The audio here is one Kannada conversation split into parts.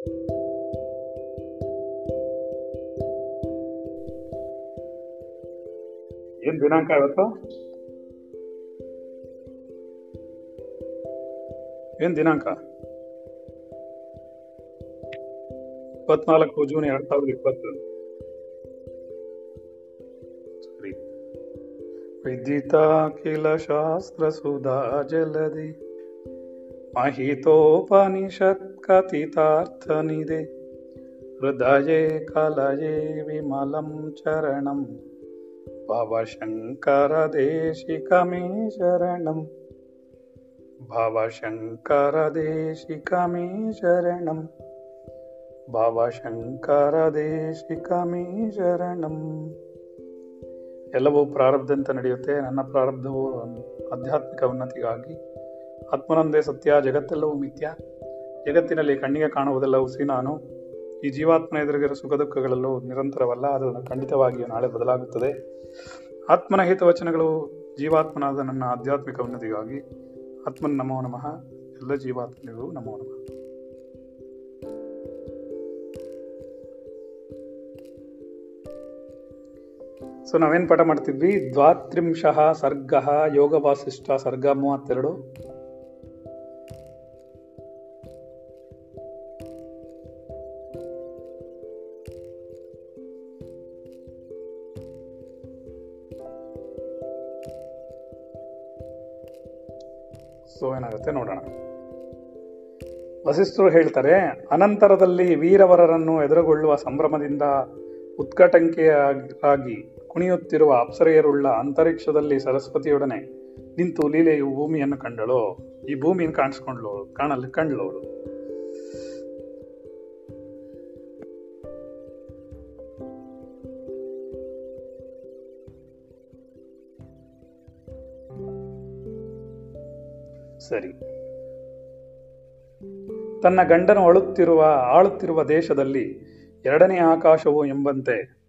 ಏನ್ ದಿನಾಂಕ ಇವತ್ತು? ಏನ್ ದಿನಾಂಕ? ಇಪ್ಪತ್ನಾಲ್ಕು ಜೂನ್ ಎರಡ್ ಸಾವಿರದ ಇಪ್ಪತ್ತು. ಸರಿ. ವಿದಿತಾಖಿಲ ಶಾಸ್ತ್ರ ಸುಧಾ ಜಲದಿ. ಮಹಿತೋಪನಿಷತ್ ಕಥಿತಾರ್ಥನಿದೆ ಹೃದಯೇ ಕಲಯೇ ವಿಮಲಂ ಚರಣಂ ಭವಶಂಕರದೇಶಿಕಮೇ ಶರಣಂ ಭವಶಂಕರದೇಶಿಕಮೇ ಶರಣಂ ಭವಶಂಕರದೇಶಿಕಮೇ ಶರಣಂ ಎಲ್ಲವೂ ಪ್ರಾರಬ್ಧಂತ ನಡೆಯುತ್ತೆ. ನನ್ನ ಪ್ರಾರಬ್ಧವು ಆಧ್ಯಾತ್ಮಿಕ ಉನ್ನತಿಗಾಗಿ. ಆತ್ಮನೊಂದೇ ಸತ್ಯ, ಜಗತ್ತೆಲ್ಲವೂ ಮಿಥ್ಯ. ಜಗತ್ತಿನಲ್ಲಿ ಕಣ್ಣಿಗೆ ಕಾಣುವುದೆಲ್ಲವೂ ಸಿ ನಾನು ಈ ಜೀವಾತ್ಮನ ಎದುರಿಗಿರುವ ಸುಖ ದುಃಖಗಳಲ್ಲೂ ನಿರಂತರವಲ್ಲ ಅದು ಖಂಡಿತವಾಗಿಯೂ ನಾಳೆ ಬದಲಾಗುತ್ತದೆ. ಆತ್ಮನ ಹಿತವಚನಗಳು ಜೀವಾತ್ಮನಾದ ನನ್ನ ಆಧ್ಯಾತ್ಮಿಕ ಉನ್ನತಿಗಾಗಿ. ಆತ್ಮನ ನಮೋ ನಮಃ. ಎಲ್ಲ ಜೀವಾತ್ಮನಿಗೂ ನಮೋ ನಮಃ. ಸೊ ನಾವೇನು ಪಾಠ ಮಾಡ್ತಿದ್ವಿ? ದ್ವಾತ್ರಿಂಶಃ ಸರ್ಗ ಯೋಗ ವಾಸಿಷ್ಠ ಸರ್ಗ ಮೂವತ್ತೆರಡು. ಏನಾಗುತ್ತೆ ನೋಡೋಣ. ವಸಿಷ್ಠರು ಹೇಳ್ತಾರೆ, ಅನಂತರದಲ್ಲಿ ವೀರವರರನ್ನು ಎದುರುಗೊಳ್ಳುವ ಸಂಭ್ರಮದಿಂದ ಉತ್ಕಟಂಕೆಯಾಗಿ ಕುಣಿಯುತ್ತಿರುವ ಅಪ್ಸರೆಯರುಳ್ಳ ಅಂತರಿಕ್ಷದಲ್ಲಿ ಸರಸ್ವತಿಯೊಡನೆ ನಿಂತು ಲೀಲೆಯು ಭೂಮಿಯನ್ನು ಕಂಡಳು. ಈ ಭೂಮಿಯನ್ನು ಕಾಣಿಸ್ಕೊಂಡ್ಲು, ಕಾಣಲು ಕಂಡ್ಲು ಸರಿ. ತನ್ನ ಗಂಡನು ಅಳುತ್ತಿರುವ, ಆಳುತ್ತಿರುವ ದೇಶದಲ್ಲಿ ಎರಡನೇ ಆಕಾಶವು ಎಂಬಂತೆ.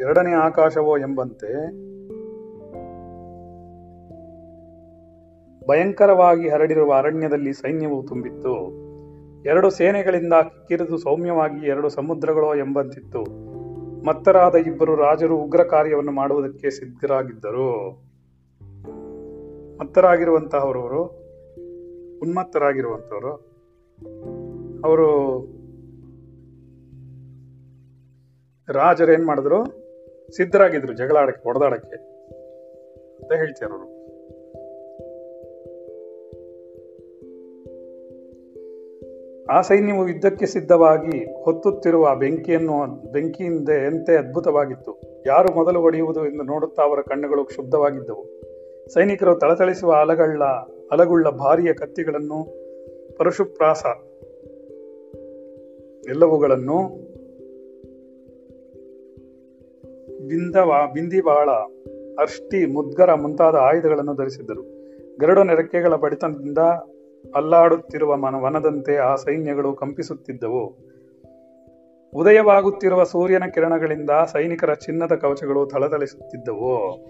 ಎರಡನೇ ಆಕಾಶವೋ ಎಂಬಂತೆ. ಭಯಂಕರವಾಗಿ ಹರಡಿರುವ ಅರಣ್ಯದಲ್ಲಿ ಸೈನ್ಯವು ತುಂಬಿತ್ತು. ಎರಡು ಸೇನೆಗಳಿಂದ ಕಿರಿದು ಸೌಮ್ಯವಾಗಿ ಎರಡು ಸಮುದ್ರಗಳೋ ಎಂಬಂತಿತ್ತು. ಮತ್ತರಾದ ಇಬ್ಬರು ರಾಜರು ಉಗ್ರ ಕಾರ್ಯವನ್ನು ಮಾಡುವುದಕ್ಕೆ ಸಿದ್ಧರಾಗಿದ್ದರು. ಮತ್ತರಾಗಿರುವಂತಹವರು ಉನ್ಮತ್ತರಾಗಿರುವಂಥವರು ಅವರು ರಾಜರು ಏನು ಮಾಡಿದ್ರು? ಸಿದ್ಧರಾಗಿದ್ರು ಜಗಳ ಆಡಕ್ಕೆ ಹೊಡೆದಾಡಕ್ಕೆ ಅಂತ ಹೇಳ್ತಾರೆ ಅವರು. ಆ ಸೈನ್ಯವು ಯುದ್ಧಕ್ಕೆ ಸಿದ್ಧವಾಗಿ ಹೊತ್ತುತ್ತಿರುವ ಬೆಂಕಿಯನ್ನು, ಬೆಂಕಿಯಿಂದ ಎಂತೆ ಅದ್ಭುತವಾಗಿತ್ತು. ಯಾರು ಮೊದಲು ಹೊಡೆಯುವುದು ಎಂದು ನೋಡುತ್ತಾ ಅವರ ಕಣ್ಣುಗಳು ಕ್ಷುಬ್ಧವಾಗಿದ್ದವು. ಸೈನಿಕರು ತಳತಳಿಸುವ ಅಲಗಳ ಅಲಗುಳ್ಳ ಭಾರಿಯ ಕತ್ತಿಗಳನ್ನು, ಪರಶುಪ್ರಾಸ ಎಲ್ಲವುಗಳನ್ನು ಬಿಂದವಾ ಬಿಂದಿವಾಳ ಅಷ್ಟಿ ಮುದ್ಗರ ಮುಂತಾದ ಆಯುಧಗಳನ್ನು ಧರಿಸಿದ್ದರು. ಗರುಡ ನೆರಕೆಗಳ ಬಡಿತನದಿಂದ ಅಲ್ಲಾಡುತ್ತಿರುವ ಮನ ವನದಂತೆ ಆ ಸೈನ್ಯಗಳು ಕಂಪಿಸುತ್ತಿದ್ದವು. ಉದಯವಾಗುತ್ತಿರುವ ಸೂರ್ಯನ ಕಿರಣಗಳಿಂದ ಸೈನಿಕರ ಚಿನ್ನದ ಕವಚಗಳು ಥಳಥಳಿಸುತ್ತಿದ್ದವು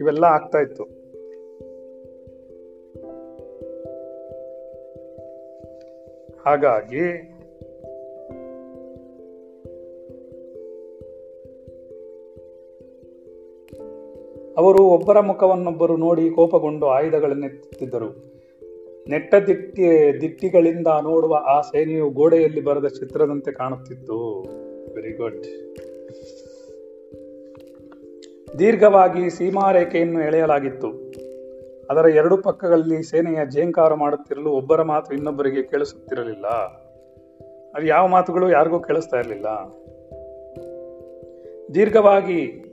ಇವೆಲ್ಲ ಆಗ್ತಾ ಇತ್ತು. ಹಾಗಾಗಿ ಅವರು ಒಬ್ಬರ ಮುಖವನ್ನೊಬ್ಬರು ನೋಡಿ ಕೋಪಗೊಂಡು ಆಯುಧಗಳನ್ನೆತ್ತಿದ್ದರು ನೆಟ್ಟ ದಿಟ್ಟಿ, ದಿಟ್ಟಿಗಳಿಂದ ನೋಡುವ ಆ ಸೇನೆಯು ಗೋಡೆಯಲ್ಲಿ ಬರೆದ ಚಿತ್ರದಂತೆ ಕಾಣುತ್ತಿತ್ತು. ವೆರಿ ಗುಡ್ ದೀರ್ಘವಾಗಿ ಸೀಮಾರೇಖೆಯನ್ನು ಎಳೆಯಲಾಗಿತ್ತು. ಅದರ ಎರಡು ಪಕ್ಕಗಳಲ್ಲಿ ಸೇನೆಯ ಜೇಂಕಾರ ಮಾಡುತ್ತಿರಲು ಒಬ್ಬರ ಮಾತು ಇನ್ನೊಬ್ಬರಿಗೆ ಕೇಳಿಸುತ್ತಿರಲಿಲ್ಲ. ಅದು ಯಾವ ಮಾತುಗಳು ಯಾರಿಗೂ ಕೇಳಿಸ್ತಾ ಇರಲಿಲ್ಲ. ದೀರ್ಘವಾಗಿ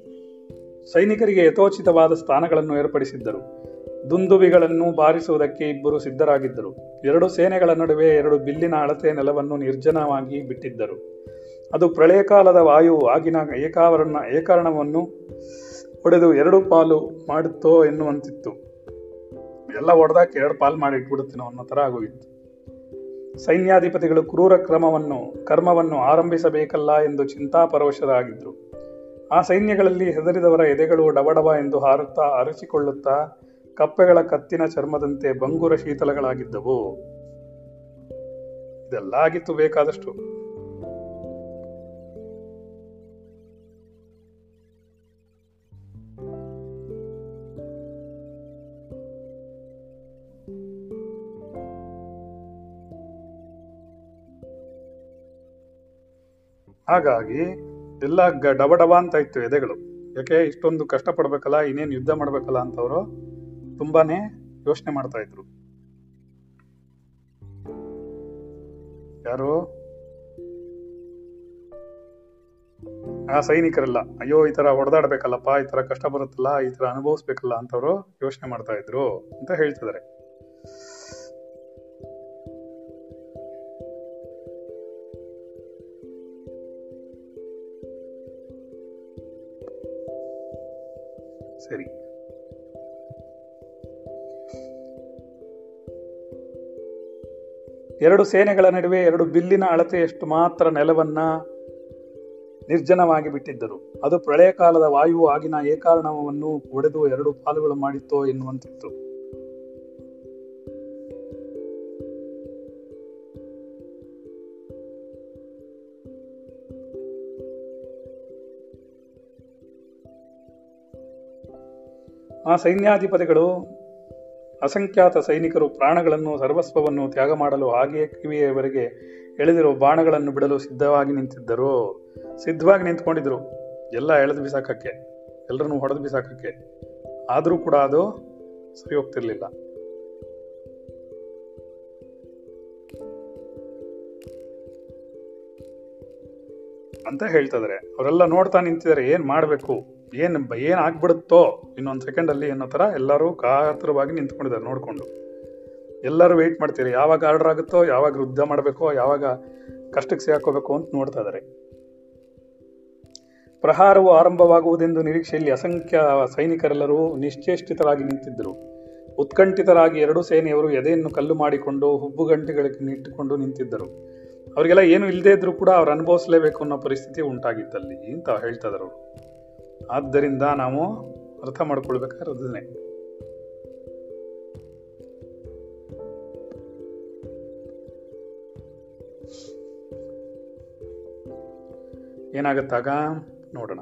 ಸೈನಿಕರಿಗೆ ಯಥೋಚಿತವಾದ ಸ್ಥಾನಗಳನ್ನು ಏರ್ಪಡಿಸಿದ್ದರು. ದುಂದುವಿಗಳನ್ನು ಬಾರಿಸುವುದಕ್ಕೆ ಇಬ್ಬರು ಸಿದ್ಧರಾಗಿದ್ದರು. ಎರಡು ಸೇನೆಗಳ ನಡುವೆ ಎರಡು ಬಿಲ್ಲಿನ ಅಳತೆ ನೆಲವನ್ನು ನಿರ್ಜನವಾಗಿ ಬಿಟ್ಟಿದ್ದರು. ಅದು ಪ್ರಳಯಕಾಲದ ವಾಯು ಆಗಿನ ಏಕಾವರಣ ಏಕರಣವನ್ನು ಹೊಡೆದು ಎರಡು ಪಾಲು ಮಾಡುತ್ತೋ ಎನ್ನುವಂತಿತ್ತು. ಎಲ್ಲ ಹೊಡೆದಾಕ ಎರಡು ಪಾಲು ಮಾಡಿ ಇಟ್ಬಿಡುತ್ತೇನೋ ಅನ್ನೋ ಥರ ಆಗೋಗಿತ್ತು. ಸೈನ್ಯಾಧಿಪತಿಗಳು ಕ್ರೂರ ಕ್ರಮವನ್ನು, ಕರ್ಮವನ್ನು ಆರಂಭಿಸಬೇಕಲ್ಲ ಎಂದು ಚಿಂತಾಪರವಶರಾಗಿದ್ದರು ಆ ಸೈನ್ಯಗಳಲ್ಲಿ ಹೆದರಿದವರ ಎದೆಗಳು ಡಬಡಬ ಎಂದು ಹಾರುತ್ತಾ ಅರಚಿಕೊಳ್ಳುತ್ತಾ ಕಪ್ಪೆಗಳ ಕತ್ತಿನ ಚರ್ಮದಂತೆ ಬಂಗುರ ಶೀತಲಗಳಾಗಿದ್ದವು. ಇದೆಲ್ಲ ಆಗಿತ್ತು ಬೇಕಾದಷ್ಟು. ಹಾಗಾಗಿ ಎಲ್ಲ ಡಬ ಡಬ ಅಂತ ಇತ್ತು ಎದೆಗಳು. ಯಾಕೆ ಇಷ್ಟೊಂದು ಕಷ್ಟ ಪಡ್ಬೇಕಲ್ಲ ಇನ್ನೇನು ಯುದ್ಧ ಮಾಡ್ಬೇಕಲ್ಲ ಅಂತವರು ತುಂಬಾನೇ ಯೋಚನೆ ಮಾಡ್ತಾ ಇದ್ರು. ಯಾರು? ಆ ಸೈನಿಕರೆಲ್ಲ, ಅಯ್ಯೋ, ಈ ತರ ಹೊಡೆದಾಡ್ಬೇಕಲ್ಲಪ್ಪ ಈ ತರ ಕಷ್ಟ ಬರುತ್ತಲ್ಲ, ಈ ತರ ಅನುಭವಿಸ್ಬೇಕಲ್ಲ ಅಂತವ್ರು ಯೋಚನೆ ಮಾಡ್ತಾ ಇದ್ರು ಅಂತ ಹೇಳ್ತಿದ್ದಾರೆ. ಸರಿ. ಎರಡು ಸೇನೆಗಳ ನಡುವೆ ಎರಡು ಬಿಲ್ಲಿನ ಅಳತೆಯಷ್ಟು ಮಾತ್ರ ನೆಲವನ್ನ ನಿರ್ಜನವಾಗಿ ಬಿಟ್ಟಿದ್ದರು. ಅದು ಪ್ರಳಯ ಕಾಲದ ವಾಯುವು ಆಗಿನ ಏಕಾರಣವನ್ನು ಒಡೆದು ಎರಡು ಪಾಲುಗಳು ಮಾಡಿತ್ತೋ ಎನ್ನುವಂತಿತ್ತು. ಆ ಸೈನ್ಯಾಧಿಪತಿಗಳು ಅಸಂಖ್ಯಾತ ಸೈನಿಕರು ಪ್ರಾಣಗಳನ್ನು, ಸರ್ವಸ್ವವನ್ನು ತ್ಯಾಗ ಮಾಡಲು ಹಾಗೆಯೇ ಕಿವಿಯವರೆಗೆ ಎಳೆದಿರುವ ಬಾಣಗಳನ್ನು ಬಿಡಲು ಸಿದ್ಧವಾಗಿ ನಿಂತಿದ್ದರು. ಸಿದ್ಧವಾಗಿ ನಿಂತ್ಕೊಂಡಿದ್ರು. ಎಲ್ಲ ಎಳೆದು ಬಿಸಾಕಕ್ಕೆ, ಎಲ್ಲರನ್ನು ಹೊಡೆದು ಬಿಸಾಕಕ್ಕೆ. ಆದರೂ ಕೂಡ ಅದು ಸರಿ ಹೋಗ್ತಿರ್ಲಿಲ್ಲ ಅಂತ ಹೇಳ್ತಿದಾರೆ ಅವರೆಲ್ಲ ನೋಡ್ತಾ ನಿಂತಿದ್ದಾರೆ, ಏನು ಮಾಡ್ಬೇಕು? ಏನ್ ಏನ್ ಆಗ್ಬಿಡುತ್ತೋ ಇನ್ನೊಂದು ಸೆಕೆಂಡ್ ಅಲ್ಲಿ ಅನ್ನೋ ತರ ಎಲ್ಲರೂ ಕಾತರವಾಗಿ ನಿಂತ್ಕೊಂಡಿದ್ದಾರೆ, ನೋಡಿಕೊಂಡು. ಎಲ್ಲರೂ ವೆಯ್ಟ್ ಮಾಡ್ತೀರಿ, ಯಾವಾಗ ಆರ್ಡರ್ ಆಗುತ್ತೋ, ಯಾವಾಗ ವೃದ್ಧ ಮಾಡಬೇಕೋ, ಯಾವಾಗ ಕಷ್ಟಕ್ಕೆ ಸಿಗಾಕೋಬೇಕು ಅಂತ ನೋಡ್ತಾ ಇದ್ದಾರೆ. ಪ್ರಹಾರವು ಆರಂಭವಾಗುವುದೆಂದು ನಿರೀಕ್ಷೆಯಲ್ಲಿ ಅಸಂಖ್ಯ ಸೈನಿಕರೆಲ್ಲರೂ ನಿಶ್ಚೇಷ್ಟಿತರಾಗಿ ನಿಂತಿದ್ದರು. ಉತ್ಕಂಠಿತರಾಗಿ ಎರಡು ಸೇನೆಯವರು ಎದೆಯನ್ನು ಕಲ್ಲು ಮಾಡಿಕೊಂಡು ಹುಬ್ಬು ಗಂಟೆಗಳಿಗೆ ಇಟ್ಟುಕೊಂಡು ನಿಂತಿದ್ದರು. ಅವರಿಗೆಲ್ಲ ಏನು ಇಲ್ಲದೇ ಇದ್ರೂ ಕೂಡ ಅವ್ರು ಅನುಭವಿಸಲೇಬೇಕು ಅನ್ನೋ ಪರಿಸ್ಥಿತಿ ಉಂಟಾಗಿತ್ತಲ್ಲಿ ಅಂತ ಹೇಳ್ತಾ ಇದ್ದಾರೆ ಅವರು. ಆದ್ದರಿಂದ ನಾವು ಅರ್ಥ ಮಾಡ್ಕೊಳ್ಬೇಕಾದ್ರೆ ಏನಾಗತ್ತಾಗ? ನೋಡೋಣ.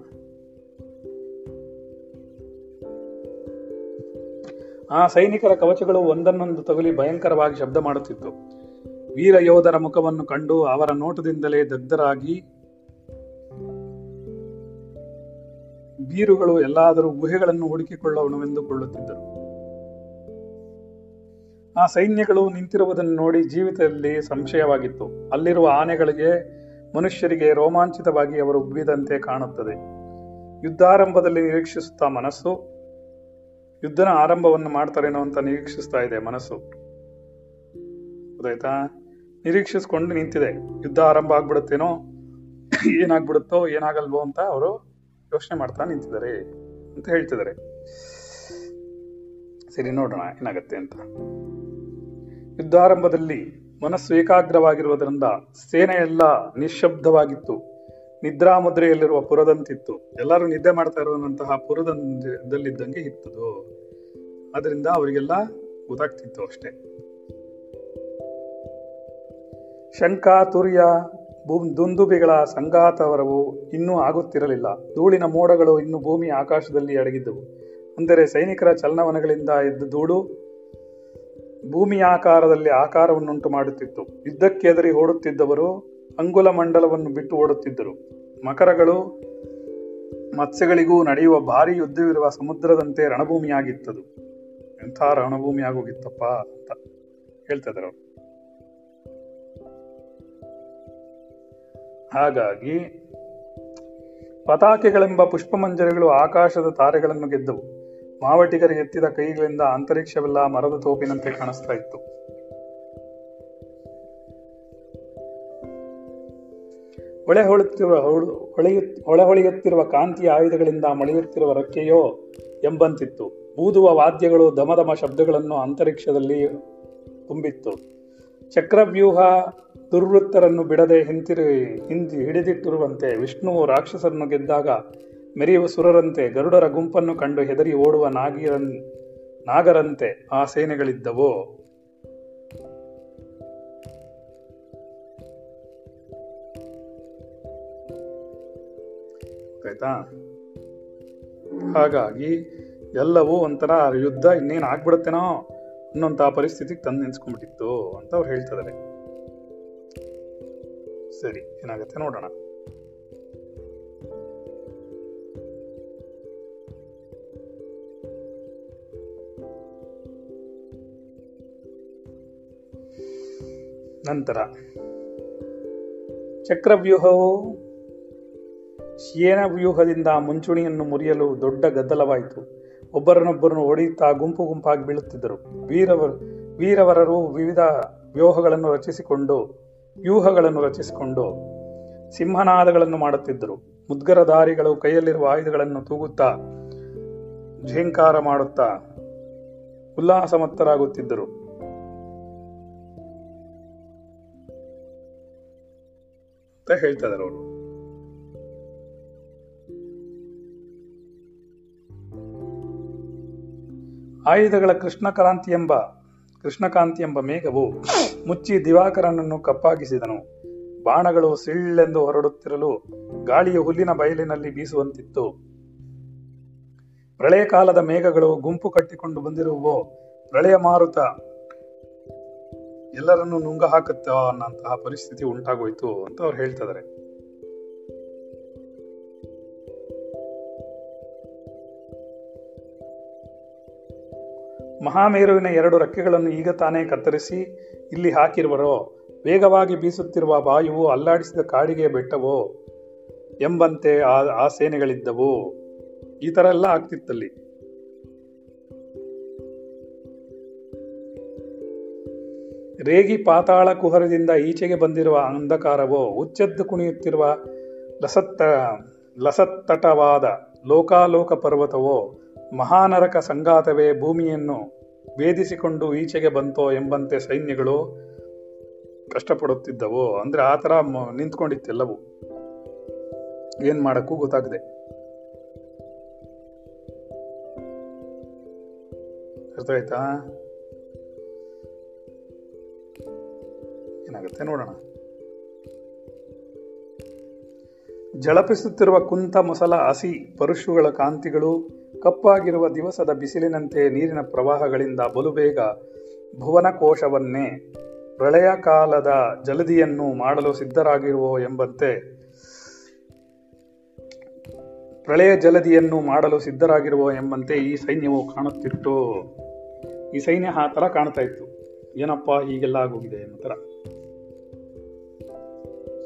ಆ ಸೈನಿಕರ ಕವಚಗಳು ಒಂದನ್ನೊಂದು ತಗುಲಿ ಭಯಂಕರವಾಗಿ ಶಬ್ದ ಮಾಡುತ್ತಿತ್ತು. ವೀರ ಯೋಧರ ಮುಖವನ್ನು ಕಂಡು ಅವರ ನೋಟದಿಂದಲೇ ದಗ್ಧರಾಗಿ ಬೀರುಗಳು ಎಲ್ಲಾದರೂ ಗುಹೆಗಳನ್ನು ಹುಡುಕಿಕೊಳ್ಳೋಣವೆಂದುಕೊಳ್ಳುತ್ತಿದ್ದರು ಆ ಸೈನ್ಯಗಳು ನಿಂತಿರುವುದನ್ನು ನೋಡಿ ಜೀವಿತದಲ್ಲಿ ಸಂಶಯವಾಗಿತ್ತು. ಅಲ್ಲಿರುವ ಆನೆಗಳಿಗೆ ಮನುಷ್ಯರಿಗೆ ರೋಮಾಂಚಿತವಾಗಿ ಅವರು ಉಬ್ಬಿದಂತೆ ಕಾಣುತ್ತದೆ. ಯುದ್ಧಾರಂಭದಲ್ಲಿ ನಿರೀಕ್ಷಿಸುತ್ತಾ ಮನಸ್ಸು, ಯುದ್ಧನ ಆರಂಭವನ್ನು ಮಾಡ್ತಾರೇನೋ ಅಂತ ನಿರೀಕ್ಷಿಸ್ತಾ ಇದೆ ಮನಸ್ಸು. ಗೊತ್ತಾಯ್ತಾ? ನಿರೀಕ್ಷಿಸ್ಕೊಂಡು ನಿಂತಿದೆ. ಯುದ್ಧ ಆರಂಭ ಆಗ್ಬಿಡುತ್ತೇನೋ, ಏನಾಗ್ಬಿಡುತ್ತೋ, ಏನಾಗಲ್ವೋ ಅಂತ ಅವರು ಯೋಚನೆ ಮಾಡ್ತಾ ನಿಂತಿದ್ದಾರೆ ಅಂತ ಹೇಳ್ತಿದ್ದಾರೆ. ಸರಿ, ನೋಡೋಣ ಏನಾಗತ್ತೆ ಅಂತ. ಯುದ್ಧಾರಂಭದಲ್ಲಿ ಮನಸ್ಸು ಏಕಾಗ್ರವಾಗಿರುವುದರಿಂದ ಸೇನೆ ಎಲ್ಲ ನಿಶ್ಶಬ್ದವಾಗಿತ್ತು. ನಿದ್ರಾ ಮುದ್ರೆಯಲ್ಲಿರುವ ಪುರದಂತಿತ್ತು. ಎಲ್ಲರೂ ನಿದ್ದೆ ಮಾಡ್ತಾ ಇರುವಂತಹ ಪುರದಲ್ಲಿದ್ದಂಗೆ ಇತ್ತದು. ಅದರಿಂದ ಅವರಿಗೆಲ್ಲ ಗೊತ್ತಾಗ್ತಿತ್ತು ಅಷ್ಟೇ. ಶಂಕ ತುರ್ಯ ದುಂದುಬಿಗಳ ಸಂಘಾತವರವು ಇನ್ನೂ ಆಗುತ್ತಿರಲಿಲ್ಲ. ಧೂಳಿನ ಮೋಡಗಳು ಇನ್ನು ಭೂಮಿ ಆಕಾಶದಲ್ಲಿ ಅಡಗಿದ್ದವು. ಅಂದರೆ ಸೈನಿಕರ ಚಲನವನಗಳಿಂದ ಎದ್ದ ಧೂಳು ಭೂಮಿಯ ಆಕಾರದಲ್ಲಿ ಆಕಾರವನ್ನುಂಟು ಮಾಡುತ್ತಿತ್ತು. ಯುದ್ಧಕ್ಕೆ ಎದರಿ ಓಡುತ್ತಿದ್ದವರು ಅಂಗುಲ ಮಂಡಲವನ್ನು ಬಿಟ್ಟು ಓಡುತ್ತಿದ್ದರು. ಮಕರಗಳು ಮತ್ಸ್ಯಗಳಿಗೂ ನಡೆಯುವ ಭಾರಿ ಯುದ್ಧವಿರುವ ಸಮುದ್ರದಂತೆ ರಣಭೂಮಿಯಾಗಿತ್ತದು. ಎಂಥ ರಣಭೂಮಿಯಾಗೋಗಿತ್ತಪ್ಪ ಅಂತ ಹೇಳ್ತಾ ಹಾಗಾಗಿ ಪತಾಕೆಗಳೆಂಬ ಪುಷ್ಪಮಂಜರಿಗಳು ಆಕಾಶದ ತಾರೆಗಳನ್ನು ಗೆದ್ದವು. ಮಾವಟಿಗರ ಎತ್ತಿದ ಕೈಗಳಿಂದ ಅಂತರಿಕ್ಷವೆಲ್ಲ ಮರದ ತೋಪಿನಂತೆ ಕಾಣಿಸ್ತಾ ಇತ್ತು. ಹೊಳೆ ಹೊಳುತ್ತಿರುವ ಹೊಳು- ಹೊಳೆಯು- ಹೊಳೆ ಹೊಳೆಯುತ್ತಿರುವ ಕಾಂತಿಯ ಆಯುಧಗಳಿಂದ ಮೊಳೆಯುತ್ತಿರುವ ರಕ್ಕೆಯೋ ಎಂಬಂತಿತ್ತು. ಊದುವ ವಾದ್ಯಗಳು ದಮದಮ ಶಬ್ದಗಳನ್ನು ಅಂತರಿಕ್ಷದಲ್ಲಿ ತುಂಬಿತ್ತು. ಚಕ್ರವ್ಯೂಹ ದುರ್ವೃತ್ತರನ್ನು ಬಿಡದೆ ಹಿಂತಿರು ಹಿಂದಿ ಹಿಡಿದಿಟ್ಟಿರುವಂತೆ ವಿಷ್ಣುವು ರಾಕ್ಷಸರನ್ನು ಗೆದ್ದಾಗ ಮೆರೆಯುವ ಸುರರಂತೆ ಗರುಡರ ಗುಂಪನ್ನು ಕಂಡು ಹೆದರಿ ಓಡುವ ನಾಗಿರನ್, ನಾಗರಂತೆ ಆ ಸೇನೆಗಳಿದ್ದವೋ. ಹಾಗಾಗಿ ಎಲ್ಲವೂ ಒಂಥರ ಯುದ್ಧ ಇನ್ನೇನು ಆಗ್ಬಿಡುತ್ತೇನೋ ಅನ್ನೋಂಥ ಪರಿಸ್ಥಿತಿಗೆ ತಂದು ನಿಲ್ಸ್ಕೊಂಡ್ಬಿಟ್ಟಿತ್ತು ಅಂತ ಅವ್ರು ಹೇಳ್ತಿದ್ದಾರೆ ಸರಿ, ಏನಾಗುತ್ತೆ ನೋಡೋಣ. ನಂತರ, ಚಕ್ರವ್ಯೂಹವು ಶೇನ ವ್ಯೂಹದಿಂದ ಮುಂಚೂಣಿಯನ್ನು ಮುರಿಯಲು ದೊಡ್ಡ ಗದ್ದಲವಾಯಿತು. ಒಬ್ಬರನ್ನೊಬ್ಬರನ್ನು ಹೊಡೆಯುತ್ತಾ ಗುಂಪು ಗುಂಪಾಗಿ ಬೀಳುತ್ತಿದ್ದರು. ವೀರವರು ವೀರವರರು ವಿವಿಧ ವ್ಯೂಹಗಳನ್ನು ರಚಿಸಿಕೊಂಡು ವ್ಯೂಹಗಳನ್ನು ರಚಿಸಿಕೊಂಡು ಸಿಂಹನಾದಗಳನ್ನು ಮಾಡುತ್ತಿದ್ದರು. ಮುದ್ಗರಧಾರಿಗಳು ಕೈಯಲ್ಲಿರುವ ಆಯುಧಗಳನ್ನು ತೂಗುತ್ತಾ ಝೇಂಕಾರ ಮಾಡುತ್ತಾ ಉಲ್ಲಾಸಮತ್ತರಾಗುತ್ತಿದ್ದರು. ಅಂತ ಹೇಳ್ತಾ ಇದ್ದಾರೆ ಅವರು. ಆಯುಧಗಳ ಕೃಷ್ಣಕ್ರಾಂತಿ ಎಂಬ ಕೃಷ್ಣಕಾಂತಿ ಎಂಬ ಮೇಘವು ಮುಚ್ಚಿ ದಿವಾಕರನನ್ನು ಕಪ್ಪಾಗಿಸಿದನು. ಬಾಣಗಳು ಸಿಳ್ಳೆಂದು ಹೊರಡುತ್ತಿರಲು ಗಾಳಿಯ ಹುಲ್ಲಿನ ಬಯಲಿನಲ್ಲಿ ಬೀಸುವಂತಿತ್ತು. ಪ್ರಳಯ ಕಾಲದ ಮೇಘಗಳು ಗುಂಪು ಕಟ್ಟಿಕೊಂಡು ಬಂದಿರುವೋ, ಪ್ರಳಯ ಮಾರುತ. ಎಲ್ಲರನ್ನೂ ನುಂಗ ಹಾಕುತ್ತ ಅನ್ನಂತಹ ಪರಿಸ್ಥಿತಿ ಉಂಟಾಗೋಯ್ತು ಅಂತ ಅವ್ರು ಹೇಳ್ತಿದ್ದಾರೆ ಮಹಾಮೇರುವಿನ ಎರಡು ರೆಕ್ಕೆಗಳನ್ನು ಈಗ ತಾನೇ ಕತ್ತರಿಸಿ ಇಲ್ಲಿ ಹಾಕಿರುವರೋ, ವೇಗವಾಗಿ ಬೀಸುತ್ತಿರುವ ವಾಯುವು ಅಲ್ಲಾಡಿಸಿದ ಕಾಡಿಗೆ ಬೆಟ್ಟವೋ ಎಂಬಂತೆ ಆ ಆ ಸೇನೆಗಳಿದ್ದವು ಈ ಥರ ಎಲ್ಲ ಆಗ್ತಿತ್ತಲ್ಲಿ. ರೇಗಿ ಪಾತಾಳ ಕುಹರದಿಂದ ಈಚೆಗೆ ಬಂದಿರುವ ಅಂಧಕಾರವೋ ಉಚ್ಚೆದ್ದು ಕುಣಿಯುತ್ತಿರುವ ಲಸತ್ತ ಲಸತ್ತಟವಾದ ಲೋಕಾಲೋಕ ಪರ್ವತವೋ ಮಹಾನರಕ ಸಂಗಾತವೇ ಭೂಮಿಯನ್ನು ಭೇದಿಸಿಕೊಂಡು ಈಚೆಗೆ ಬಂತೋ ಎಂಬಂತೆ ಸೈನ್ಯಗಳು ಕಷ್ಟಪಡುತ್ತಿದ್ದವು. ಅಂದ್ರೆ ಆ ಥರ ನಿಂತ್ಕೊಂಡಿತ್ತೆಲ್ಲವು. ಏನ್ ಮಾಡಕ್ಕೂ ಗೊತ್ತಾಗದೆ. ಅರ್ಥ ಆಯ್ತಾ ಏನಾಗುತ್ತೆ ನೋಡೋಣ. ಜಳಪಿಸುತ್ತಿರುವ ಕುಂತ ಮೊಸಲ ಹಸಿ ಪರುಷುಗಳ ಕಾಂತಿಗಳು ಕಪ್ಪಾಗಿರುವ ದಿವಸದ ಬಿಸಿಲಿನಂತೆ ನೀರಿನ ಪ್ರವಾಹಗಳಿಂದ ಬಲುಬೇಗ ಭುವನಕೋಶವನ್ನೇ ಪ್ರಳಯ ಕಾಲದ ಜಲದಿಯನ್ನು ಮಾಡಲು ಸಿದ್ಧರಾಗಿರುವೋ ಎಂಬಂತೆ ಪ್ರಳಯ ಜಲದಿಯನ್ನು ಮಾಡಲು ಸಿದ್ಧರಾಗಿರುವ ಎಂಬಂತೆ ಈ ಸೈನ್ಯವು ಕಾಣುತ್ತಿತ್ತು. ಈ ಸೈನ್ಯ ಆ ಥರ ಕಾಣ್ತಾ ಇತ್ತು. ಏನಪ್ಪ ಹೀಗೆಲ್ಲ ಆಗೋಗಿದೆ ಅನ್ನೋ ಥರ.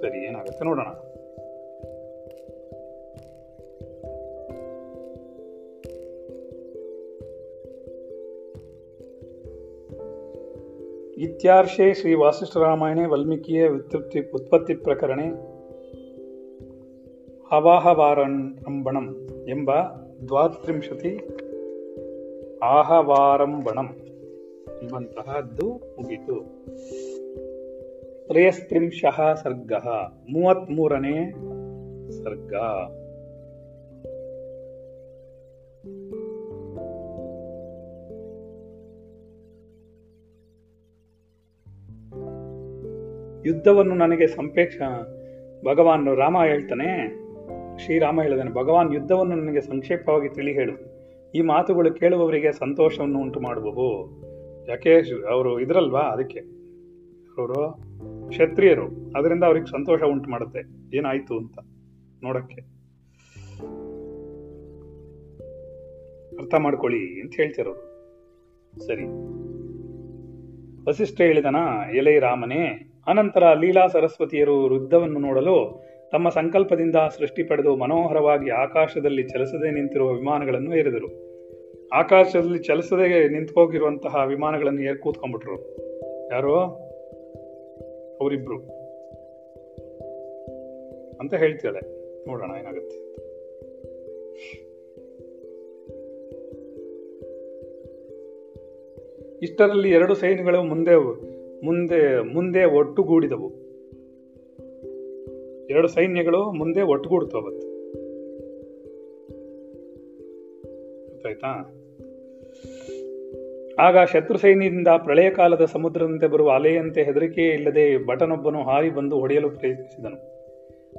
ಸರಿ, ಏನಾಗುತ್ತೆ ನೋಡೋಣ. ಇತ್ಯಾರ್ಷೆ ಶ್ರೀ ವಾಸಿಷ್ಠರಾಮಾಯಣೆ ವಾಲ್ಮೀಕಿಯ ವ್ಯುತ್ಪತ್ತಿ ಉತ್ಪತ್ತಿ ಪ್ರಕರಣೆ ಅವಾಹವಾರಂಬಣಂ ಎಂಬ ದ್ವಾತ್ರಿಂಶತಿ ಆಹವಾರಂಬಣಂ ಎಂಬಂತಹದ್ದು ಮುಗಿತು. ತ್ರಯಸ್ತ್ರಿಂಶಃ ಸರ್ಗ ಮೂವತ್ತ್ಮೂರನೇ ಸರ್ಗ. ಯುದ್ಧವನ್ನು ನನಗೆ ಸಂಪೇಕ್ಷ ಭಗವಾನ್ ರಾಮ ಹೇಳ್ತಾನೆ. ಶ್ರೀರಾಮ ಹೇಳಿದಾನೆ ಭಗವಾನ್, ಯುದ್ಧವನ್ನು ನನಗೆ ಸಂಕ್ಷೇಪವಾಗಿ ತಿಳಿ ಹೇಳು. ಈ ಮಾತುಗಳು ಕೇಳುವವರಿಗೆ ಸಂತೋಷವನ್ನು ಉಂಟು ಮಾಡುವವು. ಯಾಕೆ ಅವರು ಇದ್ರಲ್ವಾ ಅದಕ್ಕೆ? ಅವರು ಕ್ಷತ್ರಿಯರು, ಅದರಿಂದ ಅವ್ರಿಗೆ ಸಂತೋಷ ಉಂಟು ಮಾಡುತ್ತೆ. ಏನಾಯ್ತು ಅಂತ ನೋಡಕ್ಕೆ. ಅರ್ಥ ಮಾಡ್ಕೊಳ್ಳಿ ಅಂತ ಹೇಳ್ತಿರೋರು. ಸರಿ. ವಸಿಷ್ಠ ಹೇಳಿದನ, ಎಲೈ ರಾಮನೇ ಅನಂತರ ಲೀಲಾ ಸರಸ್ವತಿಯರು ವೃದ್ಧವನ್ನು ನೋಡಲು ತಮ್ಮ ಸಂಕಲ್ಪದಿಂದ ಸೃಷ್ಟಿ ಪಡೆದು ಮನೋಹರವಾಗಿ ಆಕಾಶದಲ್ಲಿ ಚಲಿಸದೆ ನಿಂತಿರುವ ವಿಮಾನಗಳನ್ನು ಏರಿದರು. ಆಕಾಶದಲ್ಲಿ ಚಲಿಸದೆ ನಿಂತ್ಕೋಗಿರುವಂತಹ ವಿಮಾನಗಳನ್ನು ಏರ್ ಕೂತ್ಕೊಂಡ್ಬಿಟ್ರು. ಯಾರು? ಅವರಿಬ್ರು. ಅಂತ ಹೇಳ್ತಾಳೆ ನೋಡೋಣ ಏನಾಗುತ್ತೆ. ಇಷ್ಟರಲ್ಲಿ ಎರಡು ಸೈನ್ಯಗಳು ಮುಂದೆ ಮುಂದೆ ಮುಂದೆ ಒಟ್ಟುಗೂಡಿದವು. ಎರಡು ಸೈನ್ಯಗಳು ಮುಂದೆ ಒಟ್ಟುಗೂಡ್ತು ಅವತ್ತು. ಗೊತ್ತಾಯ್ತಾ? ಆಗ ಶತ್ರು ಸೈನ್ಯದಿಂದ ಪ್ರಳಯ ಕಾಲದ ಸಮುದ್ರದಂತೆ ಬರುವ ಅಲೆಯಂತೆ ಹೆದರಿಕೆ ಇಲ್ಲದೆ ಭಟನೊಬ್ಬನು ಹಾರಿ ಬಂದು ಹೊಡೆಯಲು ಪ್ರಯತ್ನಿಸಿದನು.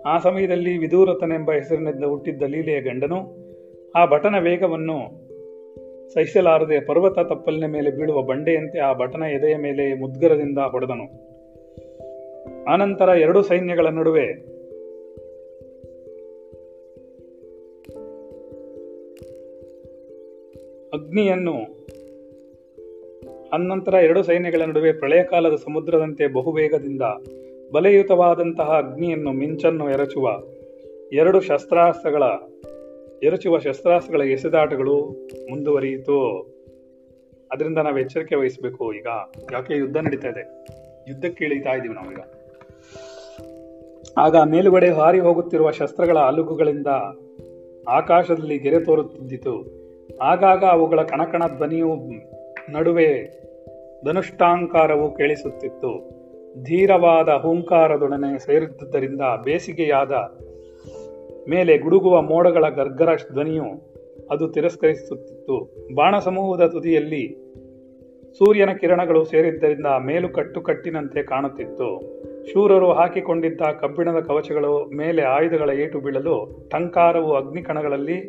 ಆ ಸಮಯದಲ್ಲಿ ವಿದೂರತನೆಂಬ ಹೆಸರಿನಿಂದ ಹುಟ್ಟಿದ್ದ ಲೀಲೆಯ ಗಂಡನು ಆ ಭಟನ ವೇಗವನ್ನು ಸಹಿಸಲಾರದೆ ಪರ್ವತ ತಪ್ಪಲಿನ ಮೇಲೆ ಬೀಳುವ ಬಂಡೆಯಂತೆ ಆ ಭಟನ ಎದೆಯ ಮೇಲೆ ಮುದ್ಗರದಿಂದ ಹೊಡೆದನು ಆನಂತರ ಎರಡು ಸೈನ್ಯಗಳ ನಡುವೆ ಅಗ್ನಿಯನ್ನು ಅನಂತರ ಎರಡು ಸೈನ್ಯಗಳ ನಡುವೆ ಪ್ರಳಯ ಕಾಲದ ಸಮುದ್ರದಂತೆ ಬಹುವೇಗದಿಂದ ಬಲಯುತವಾದಂತಹ ಅಗ್ನಿಯನ್ನು ಮಿಂಚನ್ನು ಎರಚುವ ಎರಡು ಶಸ್ತ್ರಾಸ್ತ್ರಗಳ ಎರಚುವ ಶಸ್ತ್ರಾಸ್ತ್ರಗಳ ಎಸೆದಾಟಗಳು ಮುಂದುವರಿಯಿತು, ಅದರಿಂದ ನಾವು ಎಚ್ಚರಿಕೆ ವಹಿಸಬೇಕು ಈಗ. ಯಾಕೆ ಯುದ್ಧ ನಡೀತಾ ಇದೆ? ಯುದ್ಧಕ್ಕೆ ಇಳಿತಾ ಇದೀವಿ ನಾವೀಗ ಆಗ ಮೇಲುಗಡೆ ಹಾರಿ ಹೋಗುತ್ತಿರುವ ಶಸ್ತ್ರಗಳ ಅಲುಗುಗಳಿಂದ ಆಕಾಶದಲ್ಲಿ ಗೆರೆ ತೋರುತ್ತಿದ್ದಿತು. ಆಗಾಗ ಅವುಗಳ ಕಣಕಣ ಧ್ವನಿಯು ನಡುವೆ ಧನುಷ್ಟಾಂಕಾರವು ಕೇಳಿಸುತ್ತಿತ್ತು. ಧೀರವಾದ ಹೂಂಕಾರದೊಡನೆ ಸೇರಿದ್ದುದರಿಂದ ಬೇಸಿಗೆಯಾದ ಮೇಲೆ ಗುಡುಗುವ ಮೋಡಗಳ ಗರ್ಗರ ಧ್ವನಿಯು ಅದು ತಿರಸ್ಕರಿಸುತ್ತಿತ್ತು. ಬಾಣ ಸಮೂಹದ ತುದಿಯಲ್ಲಿ ಸೂರ್ಯನ ಕಿರಣಗಳು ಸೇರಿದ್ದರಿಂದ ಮೇಲು ಕಟ್ಟು ಕಟ್ಟಿನಂತೆ ಕಾಣುತ್ತಿತ್ತು. ಶೂರರು ಹಾಕಿಕೊಂಡಿದ್ದ ಕಬ್ಬಿಣದ ಕವಚಗಳು ಮೇಲೆ ಆಯುಧಗಳ ಏಟು ಬೀಳಲು ಟಂಕಾರವು ಅಗ್ನಿಕಣಗಳಲ್ಲಿ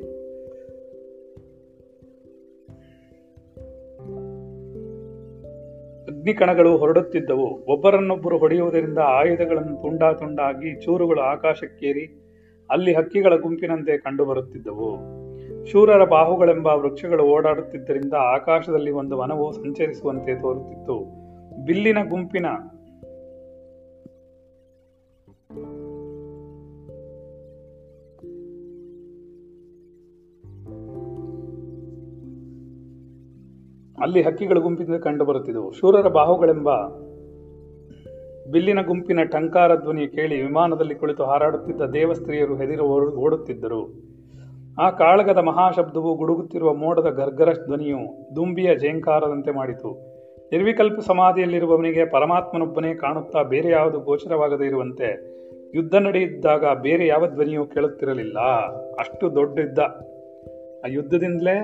ಅಗ್ನಿಕಣಗಳು ಹೊರಡುತ್ತಿದ್ದವು. ಒಬ್ಬರನ್ನೊಬ್ಬರು ಹೊಡೆಯುವುದರಿಂದ ಆಯುಧಗಳನ್ನು ತುಂಡಾ ತುಂಡಾಗಿ ಚೂರುಗಳು ಆಕಾಶಕ್ಕೇರಿ ಅಲ್ಲಿ ಹಕ್ಕಿಗಳ ಗುಂಪಿನಂತೆ ಕಂಡುಬರುತ್ತಿದ್ದವು. ಶೂರರ ಬಾಹುಗಳೆಂಬ ವೃಕ್ಷಗಳು ಓಡಾಡುತ್ತಿದ್ದರಿಂದ ಆಕಾಶದಲ್ಲಿ ಒಂದು ವನವು ಸಂಚರಿಸುವಂತೆ ತೋರುತ್ತಿತ್ತು. ಬಿಲ್ಲಿನ ಗುಂಪಿನ ಅಲ್ಲಿ ಹಕ್ಕಿಗಳ ಗುಂಪಿನಿಂದ ಕಂಡುಬರುತ್ತಿದ್ದವು. ಶೂರರ ಬಾಹುಗಳೆಂಬ ಬಿಲ್ಲಿನ ಗುಂಪಿನ ಟಂಕಾರ ಧ್ವನಿ ಕೇಳಿ ವಿಮಾನದಲ್ಲಿ ಕುಳಿತು ಹಾರಾಡುತ್ತಿದ್ದ ದೇವಸ್ತ್ರೀಯರು ಹೆದಿರು ಓಡುತ್ತಿದ್ದರು. ಆ ಕಾಳಗದ ಮಹಾಶಬ್ದವು ಗುಡುಗುತ್ತಿರುವ ಮೋಡದ ಗರ್ಗರ ಧ್ವನಿಯು ದುಂಬಿಯ ಜೇಂಕಾರದಂತೆ ಮಾಡಿತು. ನಿರ್ವಿಕಲ್ಪ ಸಮಾಧಿಯಲ್ಲಿರುವವನಿಗೆ ಪರಮಾತ್ಮನೊಬ್ಬನೇ ಕಾಣುತ್ತಾ ಬೇರೆ ಯಾವುದು ಗೋಚರವಾಗದೇ ಇರುವಂತೆ ಯುದ್ಧ ನಡೆಯಿದ್ದಾಗ ಬೇರೆ ಯಾವ ಧ್ವನಿಯೂ ಕೇಳುತ್ತಿರಲಿಲ್ಲ. ಅಷ್ಟು ದೊಡ್ಡ ಯುದ್ಧ. ಆ ಯುದ್ಧದಿಂದಲೇ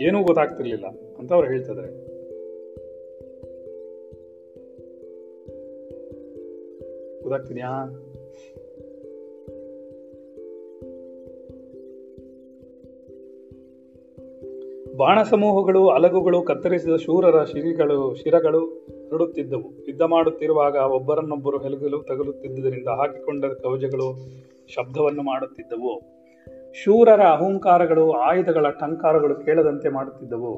ಏನೂ ಗೊತ್ತಾಗ್ತಿರಲಿಲ್ಲ ಅಂತ ಅವ್ರು ಹೇಳ್ತಿದ್ದಾರೆ ಗೊತ್ತಾಗ್ತಿದ್ಯಾ ಬಾಣ ಸಮೂಹಗಳು ಅಲಗುಗಳು, ಕತ್ತರಿಸಿದ ಶೂರರ ಶಿರಿಗಳು ಶಿರಗಳು ಹರಡುತ್ತಿದ್ದವು. ಯುದ್ಧ ಮಾಡುತ್ತಿರುವಾಗ ಒಬ್ಬರನ್ನೊಬ್ಬರು ಹೆಲುಗಲು ತಗಲುತ್ತಿದ್ದುದರಿಂದ ಹಾಕಿಕೊಂಡ ಕವಜಗಳು ಶಬ್ದವನ್ನು ಮಾಡುತ್ತಿದ್ದವು. ಶೂರರ ಅಹಂಕಾರಗಳು, ಆಯುಧಗಳ ಟಂಕಾರಗಳು ಕೇಳದಂತೆ ಮಾಡುತ್ತಿದ್ದವು.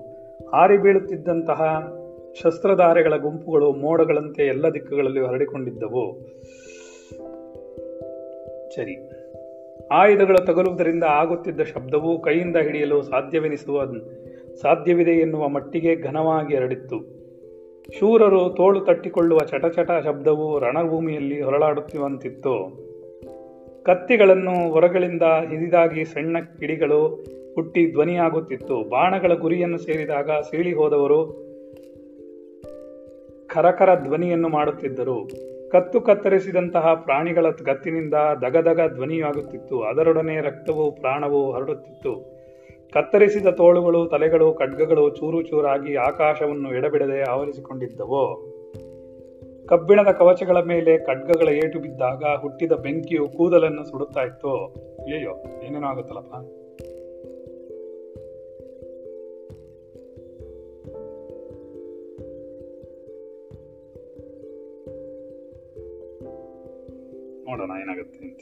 ಹಾರಿ ಬೀಳುತ್ತಿದ್ದಂತಹ ಶಸ್ತ್ರಧಾರೆಗಳ ಗುಂಪುಗಳು ಮೋಡಗಳಂತೆ ಎಲ್ಲ ದಿಕ್ಕುಗಳಲ್ಲಿ ಹರಡಿಕೊಂಡಿದ್ದವು. ಸರಿ. ಆಯುಧಗಳು ತಗಲುವುದರಿಂದ ಆಗುತ್ತಿದ್ದ ಶಬ್ದವು ಕೈಯಿಂದ ಹಿಡಿಯಲು ಸಾಧ್ಯವೆನಿಸುವ ಸಾಧ್ಯವಿದೆ ಎನ್ನುವ ಮಟ್ಟಿಗೆ ಘನವಾಗಿ ಹರಡಿತ್ತು. ಶೂರರು ತೋಳು ತಟ್ಟಿಕೊಳ್ಳುವ ಚಟಚಟ ಶಬ್ದವು ರಣಭೂಮಿಯಲ್ಲಿ ಹೊರಳಾಡುತ್ತಿರುವಂತಿತ್ತು. ಕತ್ತಿಗಳನ್ನು ಹೊರಗಳಿಂದ ಹಿರಿದಾಗಿ ಸಣ್ಣ ಕಿಡಿಗಳು ಹುಟ್ಟಿ ಧ್ವನಿಯಾಗುತ್ತಿತ್ತು. ಬಾಣಗಳ ಗುರಿಯನ್ನು ಸೇರಿದಾಗ ಸೀಳಿ ಹೋದವರು ಕರಕರ ಧ್ವನಿಯನ್ನು ಮಾಡುತ್ತಿದ್ದರು. ಕತ್ತು ಕತ್ತರಿಸಿದಂತಹ ಪ್ರಾಣಿಗಳ ಗತ್ತಿನಿಂದ ದಗದಗ ಧ್ವನಿಯಾಗುತ್ತಿತ್ತು. ಅದರೊಡನೆ ರಕ್ತವು ಪ್ರಾಣವು ಹರಡುತ್ತಿತ್ತು. ಕತ್ತರಿಸಿದ ತೋಳುಗಳು, ತಲೆಗಳು, ಖಡ್ಗಗಳು ಚೂರು ಚೂರಾಗಿ ಆಕಾಶವನ್ನು ಎಡಬಿಡದೆ ಆವರಿಸಿಕೊಂಡಿದ್ದವು. ಕಬ್ಬಿಣದ ಕವಚಗಳ ಮೇಲೆ ಖಡ್ಗಗಳ ಏಟು ಬಿದ್ದಾಗ ಹುಟ್ಟಿದ ಬೆಂಕಿಯು ಕೂದಲನ್ನು ಸುಡುತ್ತಾ ಇತ್ತು. ಅಯ್ಯೋ ಏನೇನೋ ಆಗುತ್ತಲ್ಲಪ್ಪ? ನೋಡೋಣ ಏನಾಗುತ್ತೆ ಅಂತ.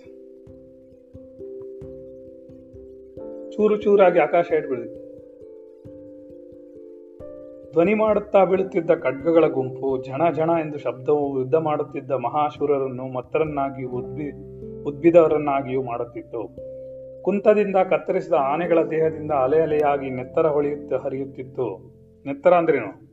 ಚೂರು ಚೂರಾಗಿ ಆಕಾಶ ಇಟ್ಬಿಡಿದೆ ಧ್ವನಿ ಮಾಡುತ್ತಾ ಬೀಳುತ್ತಿದ್ದ ಖಡ್ಗಗಳ ಗುಂಪು, ಜಣ ಜಣ ಎಂದು ಶಬ್ದವು ಯುದ್ಧ ಮಾಡುತ್ತಿದ್ದ ಮಹಾಶೂರರನ್ನು ಮತ್ತರನ್ನಾಗಿ ಉದ್ಬಿ ಉದ್ಭಿದವರನ್ನಾಗಿಯೂ ಮಾಡುತ್ತಿತ್ತು. ಕುಂತದಿಂದ ಕತ್ತರಿಸಿದ ಆನೆಗಳ ದೇಹದಿಂದ ಅಲೆ ಅಲೆಯಾಗಿ ನೆತ್ತರ ಹೊಳೆಯುತ್ತ ಹರಿಯುತ್ತಿತ್ತು. ನೆತ್ತರ ಅಂದ್ರೇನು?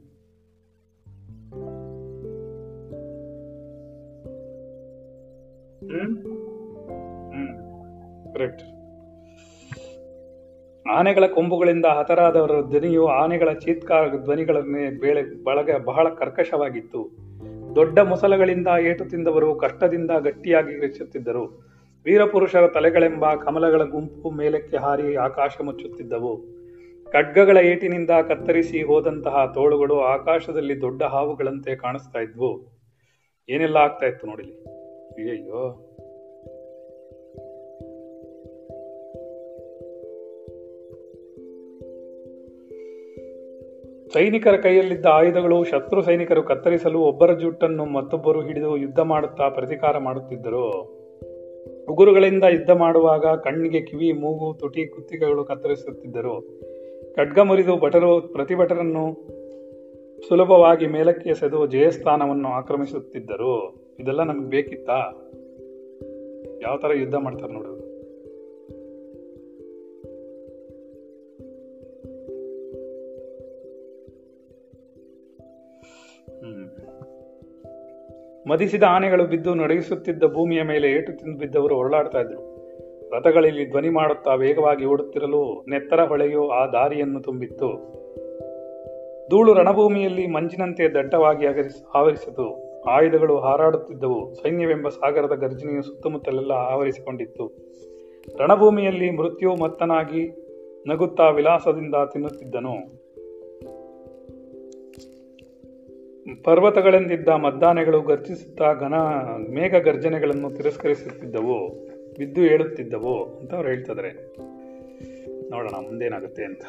ಆನೆಗಳ ಕೊಂಬುಗಳಿಂದ ಹತರಾದವರ ಧ್ವನಿಯು ಆನೆಗಳ ಚೀತ್ಕಾರ ಧ್ವನಿಗಳ ಬೇಳೆ ಬಳಗ ಬಹಳ ಕರ್ಕಶವಾಗಿತ್ತು. ದೊಡ್ಡ ಮೊಸಲಗಳಿಂದ ಏಟು ತಿಂದವರು ಕಷ್ಟದಿಂದ ಗಟ್ಟಿಯಾಗಿ ಹೆಚ್ಚುತ್ತಿದ್ದರು ವೀರಪುರುಷರ ತಲೆಗಳೆಂಬ ಕಮಲಗಳ ಗುಂಪು ಮೇಲಕ್ಕೆ ಹಾರಿ ಆಕಾಶ ಮುಚ್ಚುತ್ತಿದ್ದವು. ಖಡ್ಗಗಳ ಏಟಿನಿಂದ ಕತ್ತರಿಸಿ ಹೋದಂತಹ ತೋಳುಗಳು ಆಕಾಶದಲ್ಲಿ ದೊಡ್ಡ ಹಾವುಗಳಂತೆ ಕಾಣಿಸ್ತಾ ಇದ್ವು. ಏನೆಲ್ಲ ಆಗ್ತಾ ಇತ್ತು ನೋಡಿಲಿ ಅಯ್ಯಯ್ಯೋ ಸೈನಿಕರ ಕೈಯಲ್ಲಿದ್ದ ಆಯುಧಗಳು ಶತ್ರು ಸೈನಿಕರು ಕತ್ತರಿಸಲು ಒಬ್ಬರ ಜುಟ್ಟನ್ನು ಮತ್ತೊಬ್ಬರು ಹಿಡಿದು ಯುದ್ಧ ಮಾಡುತ್ತಾ ಪ್ರತಿಕಾರ ಮಾಡುತ್ತಿದ್ದರು. ಉಗುರುಗಳಿಂದ ಯುದ್ಧ ಮಾಡುವಾಗ ಕಣ್ಣಿಗೆ ಕಿವಿ, ಮೂಗು, ತುಟಿ, ಕುತ್ತಿಗೆಗಳು ಕತ್ತರಿಸುತ್ತಿದ್ದರು. ಖಡ್ಗ ಮುರಿದು ಭಟರು ಪ್ರತಿಭಟರನ್ನು ಸುಲಭವಾಗಿ ಮೇಲಕ್ಕೆ ಎಸೆದು ಜಯಸ್ಥಾನವನ್ನು ಆಕ್ರಮಿಸುತ್ತಿದ್ದರು. ಇದೆಲ್ಲ ನಮ್ಗೆ ಬೇಕಿತ್ತಾ? ಯಾವ ತರ ಯುದ್ಧ ಮಾಡ್ತಾರೆ ನೋಡು. ಮದಿಸಿದ ಆನೆಗಳು ಬಿದ್ದು ನಡಗಿಸುತ್ತಿದ್ದ ಭೂಮಿಯ ಮೇಲೆ ಏಟು ತಿಂದು ಬಿದ್ದವರು ಹೊರಳಾಡ್ತಾ ಇದ್ರು. ರಥಗಳಲ್ಲಿ ಧ್ವನಿ ಮಾಡುತ್ತಾ ವೇಗವಾಗಿ ಓಡುತ್ತಿರಲು ನೆತ್ತರ ಹೊಳೆಯು ಆ ದಾರಿಯನ್ನು ತುಂಬಿತ್ತು. ಧೂಳು ರಣಭೂಮಿಯಲ್ಲಿ ಮಂಜಿನಂತೆ ದಟ್ಟವಾಗಿ ಆವರಿಸಿತು. ಆಯುಧಗಳು ಹಾರಾಡುತ್ತಿದ್ದವು. ಸೈನ್ಯವೆಂಬ ಸಾಗರದ ಗರ್ಜನೆಯು ಸುತ್ತಮುತ್ತಲೆಲ್ಲ ಆವರಿಸಿಕೊಂಡಿತ್ತು. ರಣಭೂಮಿಯಲ್ಲಿ ಮೃತ್ಯು ಮತ್ತನಾಗಿ ನಗುತ್ತಾ ವಿಲಾಸದಿಂದ ತಿನ್ನುತ್ತಿದ್ದನು. ಪರ್ವತಗಳೆಂದಿದ್ದ ಮದ್ದಾನೆಗಳು ಗರ್ಜಿಸುತ್ತಾ ಘನ ಮೇಘ ಗರ್ಜನೆಗಳನ್ನು ತಿರಸ್ಕರಿಸುತ್ತಿದ್ದವು. ಬಿದ್ದು ಹೇಳುತ್ತಿದ್ದವು ಅಂತ ಅವ್ರು ಹೇಳ್ತಿದ್ದಾರೆ ನೋಡೋಣ ಮುಂದೇನಾಗುತ್ತೆ ಅಂತ.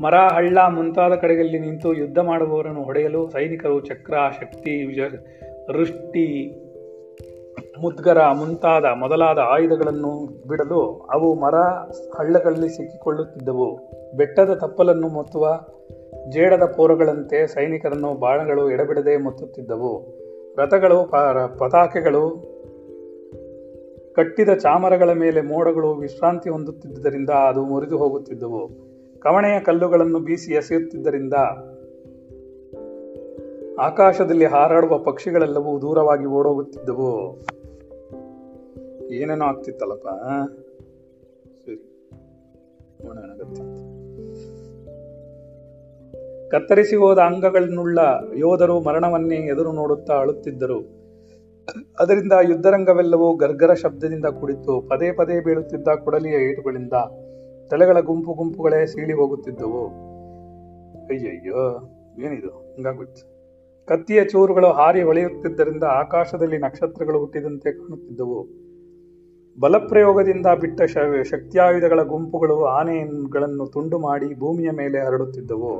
ಮರ, ಹಳ್ಳ ಮುಂತಾದ ಕಡೆಗಳಲ್ಲಿ ನಿಂತು ಯುದ್ಧ ಮಾಡುವವರನ್ನು ಹೊಡೆಯಲು ಸೈನಿಕರು ಚಕ್ರ, ಶಕ್ತಿ ವೃಷ್ಟಿ, ಮುದ್ಗರ ಮುಂತಾದ ಮೊದಲಾದ ಆಯುಧಗಳನ್ನು ಬಿಡಲು ಅವು ಮರ, ಹಳ್ಳಗಳಲ್ಲಿ ಸಿಕ್ಕಿಕೊಳ್ಳುತ್ತಿದ್ದವು. ಬೆಟ್ಟದ ತಪ್ಪಲನ್ನು ಮೊತ್ತುವ ಜೇಡದ ಪೋರಗಳಂತೆ ಸೈನಿಕರನ್ನು ಬಾಣಗಳು ಎಡಬಿಡದೆ ಮೊತ್ತುತ್ತಿದ್ದವು. ರಥಗಳು ಪತಾಕೆಗಳು, ಕಟ್ಟಿದ ಚಾಮರಗಳ ಮೇಲೆ ಮೋಡಗಳು ವಿಶ್ರಾಂತಿ ಹೊಂದುತ್ತಿದ್ದರಿಂದ ಅದು ಮುರಿದು ಹೋಗುತ್ತಿದ್ದವು. ಕವಣೆಯ ಕಲ್ಲುಗಳನ್ನು ಬೀಸಿ ಎಸೆಯುತ್ತಿದ್ದರಿಂದ ಆಕಾಶದಲ್ಲಿ ಹಾರಾಡುವ ಪಕ್ಷಿಗಳೆಲ್ಲವೂ ದೂರವಾಗಿ ಓಡೋಗುತ್ತಿದ್ದವು. ಏನೇನೋ ಆಗ್ತಿತ್ತಲ್ಲಪ್ಪ? ಸರಿ ಕತ್ತರಿಸಿ ಹೋದ ಅಂಗಗಳನ್ನುಳ್ಳ ಯೋಧರು ಮರಣವನ್ನೇ ಎದುರು ನೋಡುತ್ತಾ ಅಳುತ್ತಿದ್ದರು. ಅದರಿಂದ ಯುದ್ಧರಂಗವೆಲ್ಲವೂ ಗರ್ಗರ ಶಬ್ದದಿಂದ ಕುಡಿತು ಪದೇ ಪದೇ ಬೀಳುತ್ತಿದ್ದ ಕೊಡಲಿಯ ಏಟುಗಳಿಂದ ತಲೆಗಳ ಗುಂಪು ಗುಂಪುಗಳೇ ಸೀಳಿ ಹೋಗುತ್ತಿದ್ದವು. ಅಯ್ಯಯ್ಯೋ, ಏನಿದು? ಹಿಂಗಾಗುತ್ತೆ ಕತ್ತಿಯ ಚೂರುಗಳು ಹಾರಿ ಹೊಳೆಯುತ್ತಿದ್ದರಿಂದ ಆಕಾಶದಲ್ಲಿ ನಕ್ಷತ್ರಗಳು ಹುಟ್ಟಿದಂತೆ ಕಾಣುತ್ತಿದ್ದವು. ಬಲಪ್ರಯೋಗದಿಂದ ಬಿಟ್ಟ ಶಕ್ತಿಯಾಯುಧಗಳ ಗುಂಪುಗಳು ಆನೆಗಳನ್ನು ತುಂಡು ಮಾಡಿ ಭೂಮಿಯ ಮೇಲೆ ಹರಡುತ್ತಿದ್ದವು.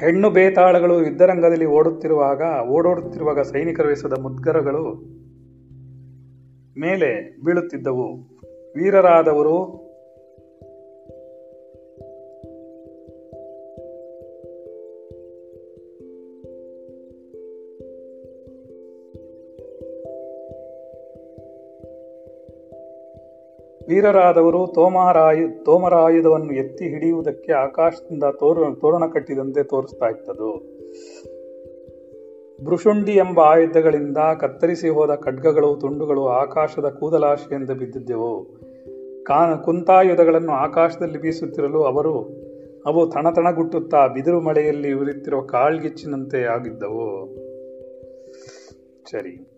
ಹೆಣ್ಣು ಬೇತಾಳಗಳು ಯುದ್ಧರಂಗದಲ್ಲಿ ಓಡುತ್ತಿರುವಾಗ, ಓಡೋಡುತ್ತಿರುವಾಗ ಸೈನಿಕರು ಎಸೆದ ಮುದ್ಗರಗಳು ಮೇಲೆ ಬೀಳುತ್ತಿದ್ದವು. ವೀರರಾದವರು ವೀರರಾದವರು ತೋಮರಾಯು ತೋಮರಾಯುಧವನ್ನು ಎತ್ತಿ ಹಿಡಿಯುವುದಕ್ಕೆ ಆಕಾಶದಿಂದ ತೋರ ತೋರಣ ಕಟ್ಟಿದಂತೆ ತೋರಿಸ್ತಾ ಇತ್ತದು ಭೃಷುಂಡಿ ಎಂಬ ಆಯುಧಗಳಿಂದ ಕತ್ತರಿಸಿ ಹೋದ ಖಡ್ಗಗಳು, ತುಂಡುಗಳು ಆಕಾಶದ ಕೂದಲಾಶೆಯಿಂದ ಬಿದ್ದಿದ್ದೆವು. ಕಾ ಕುಂತಾಯುಧಗಳನ್ನು ಆಕಾಶದಲ್ಲಿ ಬೀಸುತ್ತಿರಲು ಅವರು, ಅವು ತಣತಣಗುಟ್ಟುತ್ತಾ ಬಿದಿರು ಮಳೆಯಲ್ಲಿ ಉರಿಯುತ್ತಿರುವ ಕಾಳ್ಗಿಚ್ಚಿನಂತೆ ಆಗಿದ್ದವು. ಸರಿ.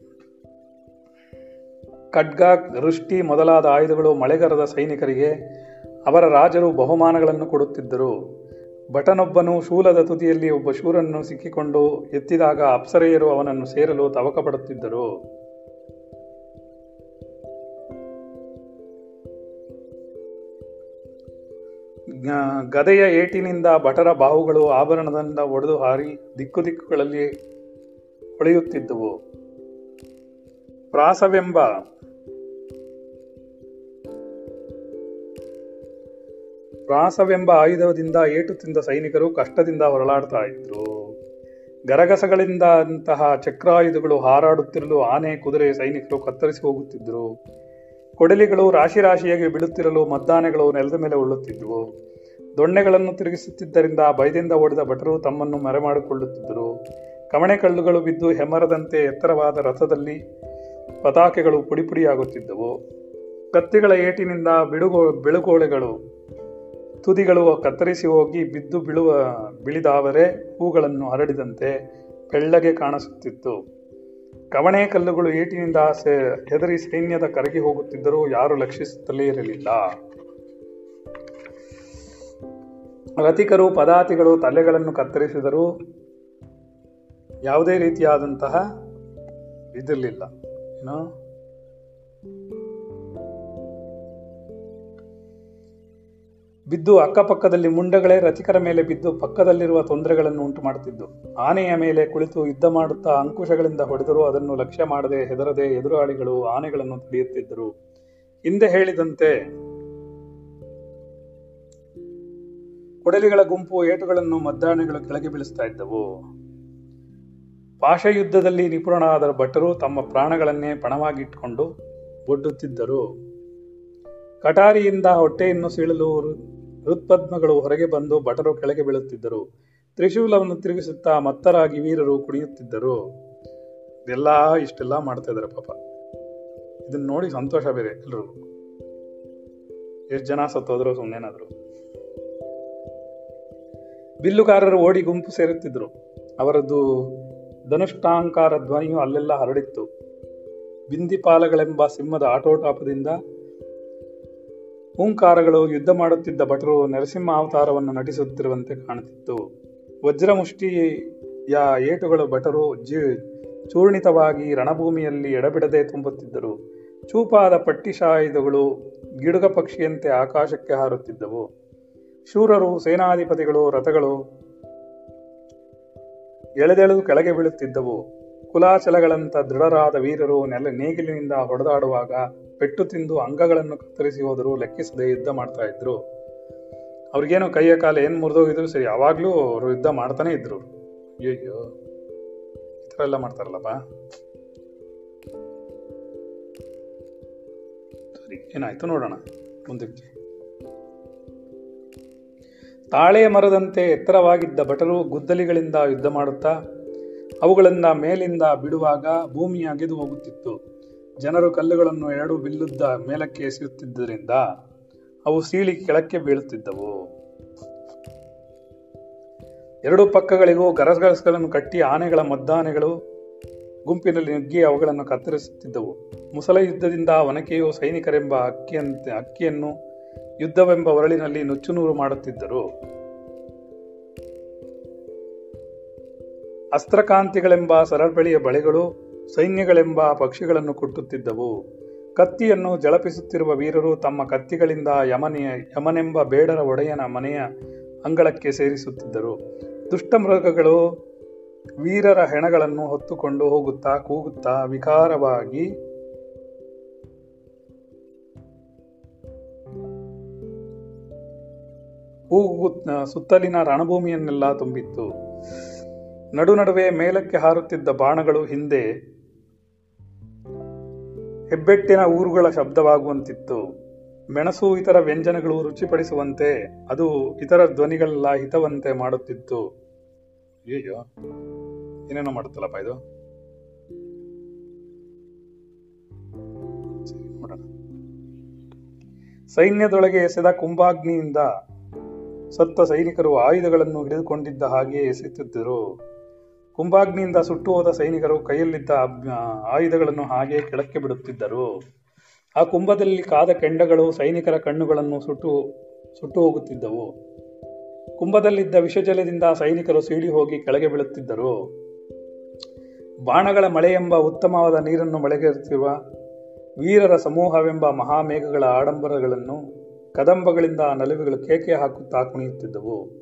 ಖಡ್ಗ, ವೃಷ್ಟಿ ಮೊದಲಾದ ಆಯುಧಗಳು ಮಳೆಗರದ ಸೈನಿಕರಿಗೆ, ಅವರ ರಾಜರು ಬಹುಮಾನಗಳನ್ನು ಕೊಡುತ್ತಿದ್ದರು. ಭಟನೊಬ್ಬನು ಶೂಲದ ತುದಿಯಲ್ಲಿ ಒಬ್ಬ ಶೂರನ್ನು ಸಿಕ್ಕಿಕೊಂಡು ಎತ್ತಿದಾಗ ಅಪ್ಸರೆಯರು ಅವನನ್ನು ಸೇರಲು ತವಕ ಪಡುತ್ತಿದ್ದರು ಗದೆಯ ಏಟಿನಿಂದ ಭಟರ ಬಾಹುಗಳು ಆಭರಣದಿಂದ ಒಡೆದು ಹಾರಿ ದಿಕ್ಕು ದಿಕ್ಕುಗಳಲ್ಲಿ ಹೊಳೆಯುತ್ತಿದ್ದವು. ಪ್ರಾಸವೆಂಬ ಪ್ರಾಸವೆಂಬ ಆಯುಧದಿಂದ ಏಟು ತಿಂದ ಸೈನಿಕರು ಕಷ್ಟದಿಂದ ಹೊರಳಾಡ್ತಾ ಇದ್ರು. ಗರಗಸಗಳಿಂದ ಅಂತಹ ಚಕ್ರಾಯುಧಗಳು ಹಾರಾಡುತ್ತಿರಲು ಆನೆ, ಕುದುರೆ ಸೈನಿಕರು ಕತ್ತರಿಸಿ ಹೋಗುತ್ತಿದ್ದರು ಕೊಡಲಿಗಳು ರಾಶಿ ರಾಶಿಯಾಗಿ ಬೀಳುತ್ತಿರಲು ಮದ್ದಾನೆಗಳು ನೆಲದ ಮೇಲೆ ಉಳ್ಳುತ್ತಿದ್ದವು ದೊಣ್ಣೆಗಳನ್ನು ತಿರುಗಿಸುತ್ತಿದ್ದರಿಂದ ಭಯದಿಂದ ಓಡಿದ ಭಟರು ತಮ್ಮನ್ನು ಮರೆಮಾಡಿಕೊಳ್ಳುತ್ತಿದ್ದರು. ಕವಣೆ ಕಲ್ಲುಗಳು ಬಿದ್ದು ಹೆಮ್ಮರದಂತೆ ಎತ್ತರವಾದ ರಥದಲ್ಲಿ ಪತಾಕೆಗಳು ಪುಡಿಪುಡಿಯಾಗುತ್ತಿದ್ದವು. ಕತ್ತಿಗಳ ಏಟಿನಿಂದ ಬಿಡುಗೋ ಬಿಳುಗೋಳೆಗಳು ತುದಿಗಳು ಕತ್ತರಿಸಿ ಹೋಗಿ ಬಿದ್ದು ಬಿಳುವ, ಬಿಳಿದಾವರೆ ಹೂಗಳನ್ನು ಹರಡಿದಂತೆ ಬೆಳ್ಳಗೆ ಕಾಣಿಸುತ್ತಿತ್ತು. ಕವಣೆ ಕಲ್ಲುಗಳು ಏಟಿನಿಂದ ಸೆ ಹೆದರಿ ಸೈನ್ಯದ ಕರಗಿ ಹೋಗುತ್ತಿದ್ದರೂ ಯಾರು ಲಕ್ಷಿಸುತ್ತಲೇ ಇರಲಿಲ್ಲ. ರಥಿಕರು ಪದಾತಿಗಳು ತಲೆಗಳನ್ನು ಕತ್ತರಿಸಿದರೂ ಯಾವುದೇ ರೀತಿಯಾದಂತಹ ಇದಿರಲಿಲ್ಲ. ಏನೋ? ಬಿದ್ದು ಅಕ್ಕಪಕ್ಕದಲ್ಲಿ ಮುಂಡಗಳೇ ರಥಿಕರ ಮೇಲೆ ಬಿದ್ದು ಪಕ್ಕದಲ್ಲಿರುವ ತೊಂದರೆಗಳನ್ನು ಉಂಟು ಮಾಡುತ್ತಿದ್ದು ಆನೆಯ ಮೇಲೆ ಕುಳಿತು ಯುದ್ಧ ಮಾಡುತ್ತಾ ಅಂಕುಶಗಳಿಂದ ಹೊಡೆದರೂ ಅದನ್ನು ಲಕ್ಷ್ಯ ಮಾಡದೆ ಹೆದರದೆ ಎದುರಾಳಿಗಳು ಆನೆಗಳನ್ನು ತಡೆಯುತ್ತಿದ್ದರು. ಹಿಂದೆ ಹೇಳಿದಂತೆ, ಕೊಡಲಿಗಳ ಗುಂಪು ಏಟುಗಳನ್ನು ಮದ್ದಾನೆಗಳು ಕೆಳಗೆ ಬೀಳಿಸ್ತಾ ಇದ್ದವು. ಪಾಶಯುದ್ಧದಲ್ಲಿ ನಿಪುಣರಾದ ಭಟ್ಟರು ತಮ್ಮ ಪ್ರಾಣಗಳನ್ನೇ ಪಣವಾಗಿಟ್ಟುಕೊಂಡು ಒಡ್ಡುತ್ತಿದ್ದರು ಕಟಾರಿಯಿಂದ ಹೊಟ್ಟೆಯನ್ನು ಸೀಳಲು ಹೃತ್ಪದ್ಮಗಳು ಹೊರಗೆ ಬಂದು ಭಟರು ಕೆಳಗೆ ಬೀಳುತ್ತಿದ್ದರು. ತ್ರಿಶೂಲವನ್ನು ತಿರುಗಿಸುತ್ತಾ ಮತ್ತರಾಗಿ ವೀರರು ಕುಡಿಯುತ್ತಿದ್ದರು. ಇದೆಲ್ಲ ಇಷ್ಟೆಲ್ಲ ಮಾಡ್ತಾ ಇದ್ದಾರೆ ಪಾಪ. ಇದನ್ನ ನೋಡಿ ಸಂತೋಷ ಬೇರೆ ಎಲ್ಲರೂ ಎಷ್ಟು ಜನ ಸತ್ತೋದ್ರು ಸುಮ್ಮನೇನಾದ್ರು ಬಿಲ್ಲುಗಾರರು ಓಡಿ ಗುಂಪು ಸೇರುತ್ತಿದ್ದರು ಅವರದ್ದು ಧನುಷ್ಟಾಂಕಾರ ಧ್ವನಿಯು ಅಲ್ಲೆಲ್ಲ ಹರಡಿತ್ತು. ಬಿಂದಿಪಾಲಗಳೆಂಬ ಸಿಂಹದ ಆಟೋಟಾಪದಿಂದ ಹೂಂಕಾರಗಳು ಯುದ್ಧ ಮಾಡುತ್ತಿದ್ದ ಭಟರು ನರಸಿಂಹ ಅವತಾರವನ್ನು ನಟಿಸುತ್ತಿರುವಂತೆ ಕಾಣುತ್ತಿತ್ತು. ವಜ್ರಮುಷ್ಟಿಯ ಏಟುಗಳು ಭಟರು ಜಿ ಚೂರ್ಣಿತವಾಗಿ ರಣಭೂಮಿಯಲ್ಲಿ ಎಡಬಿಡದೆ ತುಂಬುತ್ತಿದ್ದರು. ಚೂಪಾದ ಪಟ್ಟಿಶಾಯುಧಗಳು ಗಿಡುಗ ಪಕ್ಷಿಯಂತೆ ಆಕಾಶಕ್ಕೆ ಹಾರುತ್ತಿದ್ದವು. ಶೂರರು, ಸೇನಾಧಿಪತಿಗಳು, ರಥಗಳು ಎಳೆದೆಳೆದು ಕೆಳಗೆ ಬೀಳುತ್ತಿದ್ದವು. ಕುಲಾಚಲಗಳಂತ ದೃಢರಾದ ವೀರರು ನೆಲ ನೇಗಿಲಿನಿಂದ ಹೊಡೆದಾಡುವಾಗ ಪೆಟ್ಟು ತಿಂದು ಅಂಗಗಳನ್ನು ಕತ್ತರಿಸಿ ಹೋದರೂ ಲೆಕ್ಕಿಸದೆ ಯುದ್ಧ ಮಾಡ್ತಾ ಇದ್ರು. ಅವ್ರಿಗೇನು ಕೈಯ ಕಾಲ ಏನು ಮುರಿದೋಗಿದ್ರು ಸರಿ ಯಾವಾಗಲೂ ಅವರು ಯುದ್ಧ ಮಾಡ್ತಾನೆ ಇದ್ರು. ಅಯ್ಯೋ ಈ ಥರ ಎಲ್ಲ ಮಾಡ್ತಾರಲ್ಲಪ್ಪ. ಸರಿ, ಏನಾಯ್ತು ನೋಡೋಣ ಮುಂದಕ್ಕೆ. ತಾಳೆ ಮರದಂತೆ ಎತ್ತರವಾಗಿದ್ದ ಭಟರು ಗುದ್ದಲಿಗಳಿಂದ ಯುದ್ಧ ಮಾಡುತ್ತಾ ಅವುಗಳಿಂದ ಮೇಲಿಂದ ಬಿಡುವಾಗ ಭೂಮಿ ಹೋಗುತ್ತಿತ್ತು. ಜನರು ಕಲ್ಲುಗಳನ್ನು ಎರಡು ಬಿಲ್ಲುದ್ದ ಮೇಲಕ್ಕೆ ಎಸೆಯುತ್ತಿದ್ದರಿಂದ ಅವು ಸೀಳಿ ಕೆಳಕ್ಕೆ ಬೀಳುತ್ತಿದ್ದವು. ಎರಡು ಪಕ್ಕಗಳಿಗೂ ಗರಗರಸ್ಗಳನ್ನು ಕಟ್ಟಿ ಆನೆಗಳ ಮದ್ದಾನೆಗಳು ಗುಂಪಿನಲ್ಲಿ ನುಗ್ಗಿ ಅವುಗಳನ್ನು ಕತ್ತರಿಸುತ್ತಿದ್ದವು. ಮುಸಲ ಯುದ್ಧದಿಂದ ಒನಕೆಯು ಸೈನಿಕರೆಂಬ ಅಕ್ಕಿಯಂತೆ ಅಕ್ಕಿಯನ್ನು ಯುದ್ಧವೆಂಬ ಒರಳಿನಲ್ಲಿ ನುಚ್ಚುನೂರು ಮಾಡುತ್ತಿದ್ದರು. ಅಸ್ತ್ರಕಾಂತಿಗಳೆಂಬ ಸರಬಳಿಯ ಬಳೆಗಳು ಸೈನ್ಯಗಳೆಂಬ ಪಕ್ಷಿಗಳನ್ನು ಕುಟ್ಟುತ್ತಿದ್ದವು. ಕತ್ತಿಯನ್ನು ಜಳಪಿಸುತ್ತಿರುವ ವೀರರು ತಮ್ಮ ಕತ್ತಿಗಳಿಂದ ಯಮನೆಯ, ಯಮನೆಂಬ ಬೇಡರ ಒಡೆಯನ ಮನೆಯ ಅಂಗಳಕ್ಕೆ ಸೇರಿಸುತ್ತಿದ್ದರು. ದುಷ್ಟಮೃಗಗಳು ವೀರರ ಹೆಣಗಳನ್ನು ಹೊತ್ತುಕೊಂಡು ಹೋಗುತ್ತಾ ಕೂಗುತ್ತಾ ವಿಕಾರವಾಗಿ ಕೂಗು, ಸುತ್ತಲಿನ ರಣಭೂಮಿಯನ್ನೆಲ್ಲ ತುಂಬಿತ್ತು. ನಡು ನಡುವೆ ಮೇಲಕ್ಕೆ ಹಾರುತ್ತಿದ್ದ ಬಾಣಗಳು ಹಿಂದೆ ಹೆಬ್ಬೆಟ್ಟಿನ ಊರುಗಳ ಶಬ್ದವಾಗುವಂತಿತ್ತು. ಮೆಣಸು ಇತರ ವ್ಯಂಜನಗಳು ರುಚಿಪಡಿಸುವಂತೆ, ಅದು ಇತರ ಧ್ವನಿಗಳೆಲ್ಲ ಹಿತವಂತೆ ಮಾಡುತ್ತಿತ್ತು. ಅಯ್ಯೋ ಏನೇನೋ ಮಾಡುತ್ತಲ್ಲಪ್ಪ ಇದು? ಸೈನ್ಯದೊಳಗೆ ಎಸೆದ ಕುಂಭಾಗ್ನಿಯಿಂದ ಸತ್ತ ಸೈನಿಕರು ಆಯುಧಗಳನ್ನು ಹಿಡಿದುಕೊಂಡಿದ್ದ ಹಾಗೆಯೇ ಎಸೆಯುತ್ತಿದ್ದರು. ಕುಂಭಾಗ್ನಿಯಿಂದ ಸುಟ್ಟು ಹೋದ ಸೈನಿಕರು ಕೈಯಲ್ಲಿದ್ದ ಆಯುಧಗಳನ್ನು ಹಾಗೆ ಕೆಳಕ್ಕೆ ಬಿಡುತ್ತಿದ್ದರು. ಆ ಕುಂಭದಲ್ಲಿ ಕಾದ ಕೆಂಡಗಳು ಸೈನಿಕರ ಕಣ್ಣುಗಳನ್ನು ಸುಟ್ಟು ಸುಟ್ಟು ಹೋಗುತ್ತಿದ್ದವು ಕುಂಭದಲ್ಲಿದ್ದ ವಿಷಜಲದಿಂದ ಸೈನಿಕರು ಸೀಳಿ ಹೋಗಿ ಕೆಳಗೆ ಬೀಳುತ್ತಿದ್ದರು. ಬಾಣಗಳ ಮಳೆ ಎಂಬ ಉತ್ತಮವಾದ ನೀರನ್ನು ಮಳೆಗೆರುತ್ತಿರುವ ವೀರರ ಸಮೂಹವೆಂಬ ಮಹಾಮೇಘಗಳ ಆಡಂಬರಗಳನ್ನು ಕದಂಬಗಳಿಂದ ನಲುವೆಗಳು ಕೇಕೆ ಹಾಕುತ್ತಾ ಕುಣಿಯುತ್ತಿದ್ದವು.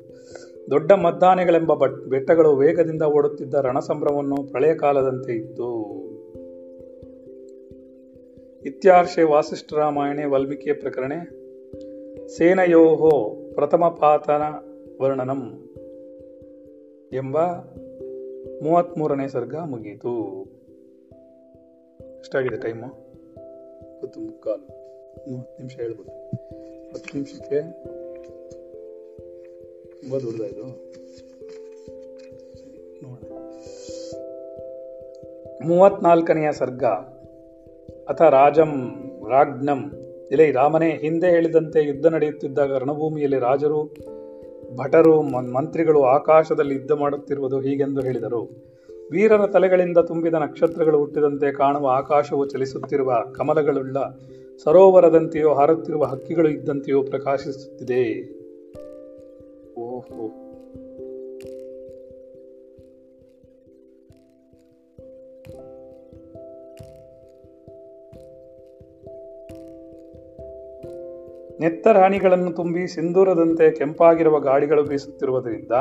ದೊಡ್ಡ ಮದ್ದಾನೆಗಳೆಂಬ ಬಟ್ ಬೆಟ್ಟಗಳು ವೇಗದಿಂದ ಓಡುತ್ತಿದ್ದ ರಣಸಂಭ್ರಮವನ್ನು ಪ್ರಳಯ ಕಾಲದಂತೆ ಇತ್ತು. ಇತ್ಯಾರ್ಷೆ ವಾಸಿಷ್ಠ ರಾಮಾಯಣೆ ವಾಲ್ಮೀಕಿಯ ಪ್ರಕರಣೆ, ಸೇನಯೋಹೋ ಪ್ರಥಮ ಪಾತನ ವರ್ಣನಂ ಎಂಬ ಮೂವತ್ಮೂರನೇ ಸರ್ಗ ಮುಗಿಯಿತು. ಎಷ್ಟಾಗಿದೆ ಟೈಮು? ಹತ್ತು ಮುಕ್ಕಾಲು. ಮೂವತ್ತು ನಿಮಿಷ ಹೇಳ್ಬೋದು. ಹತ್ತು ನಿಮಿಷಕ್ಕೆ ತುಂಬ ದೊಡ್ಡದಾಯ್ತು ನೋಡೋಣ. ಮೂವತ್ನಾಲ್ಕನೆಯ ಸರ್ಗ. ಅಥ ರಾಜಂ ರಾಜ್ಞಂ. ಇಲೆ ರಾಮನೇ ಹಿಂದೆ ಹೇಳಿದಂತೆ ಯುದ್ಧ ನಡೆಯುತ್ತಿದ್ದಾಗ ರಣಭೂಮಿಯಲ್ಲಿ ರಾಜರು ಭಟರು ಮಂತ್ರಿಗಳು ಆಕಾಶದಲ್ಲಿ ಯುದ್ಧ ಮಾಡುತ್ತಿರುವುದು ಹೀಗೆಂದು ಹೇಳಿದರು. ವೀರರ ತಲೆಗಳಿಂದ ತುಂಬಿದ ನಕ್ಷತ್ರಗಳು ಹುಟ್ಟಿದಂತೆ ಕಾಣುವ ಆಕಾಶವು ಚಲಿಸುತ್ತಿರುವ ಕಮಲಗಳುಳ್ಳ ಸರೋವರದಂತೆಯೋ ಹಾರುತ್ತಿರುವ ಹಕ್ಕಿಗಳು ಇದ್ದಂತೆಯೋ ಪ್ರಕಾಶಿಸುತ್ತಿದೆ. ಓಹೋ ನೆತ್ತರಾಣಿಗಳನ್ನು ತುಂಬಿ ಸಿಂಧೂರದಂತೆ ಕೆಂಪಾಗಿರುವ ಗಾಳಿಗಳು ಬೀಸುತ್ತಿರುವುದರಿಂದ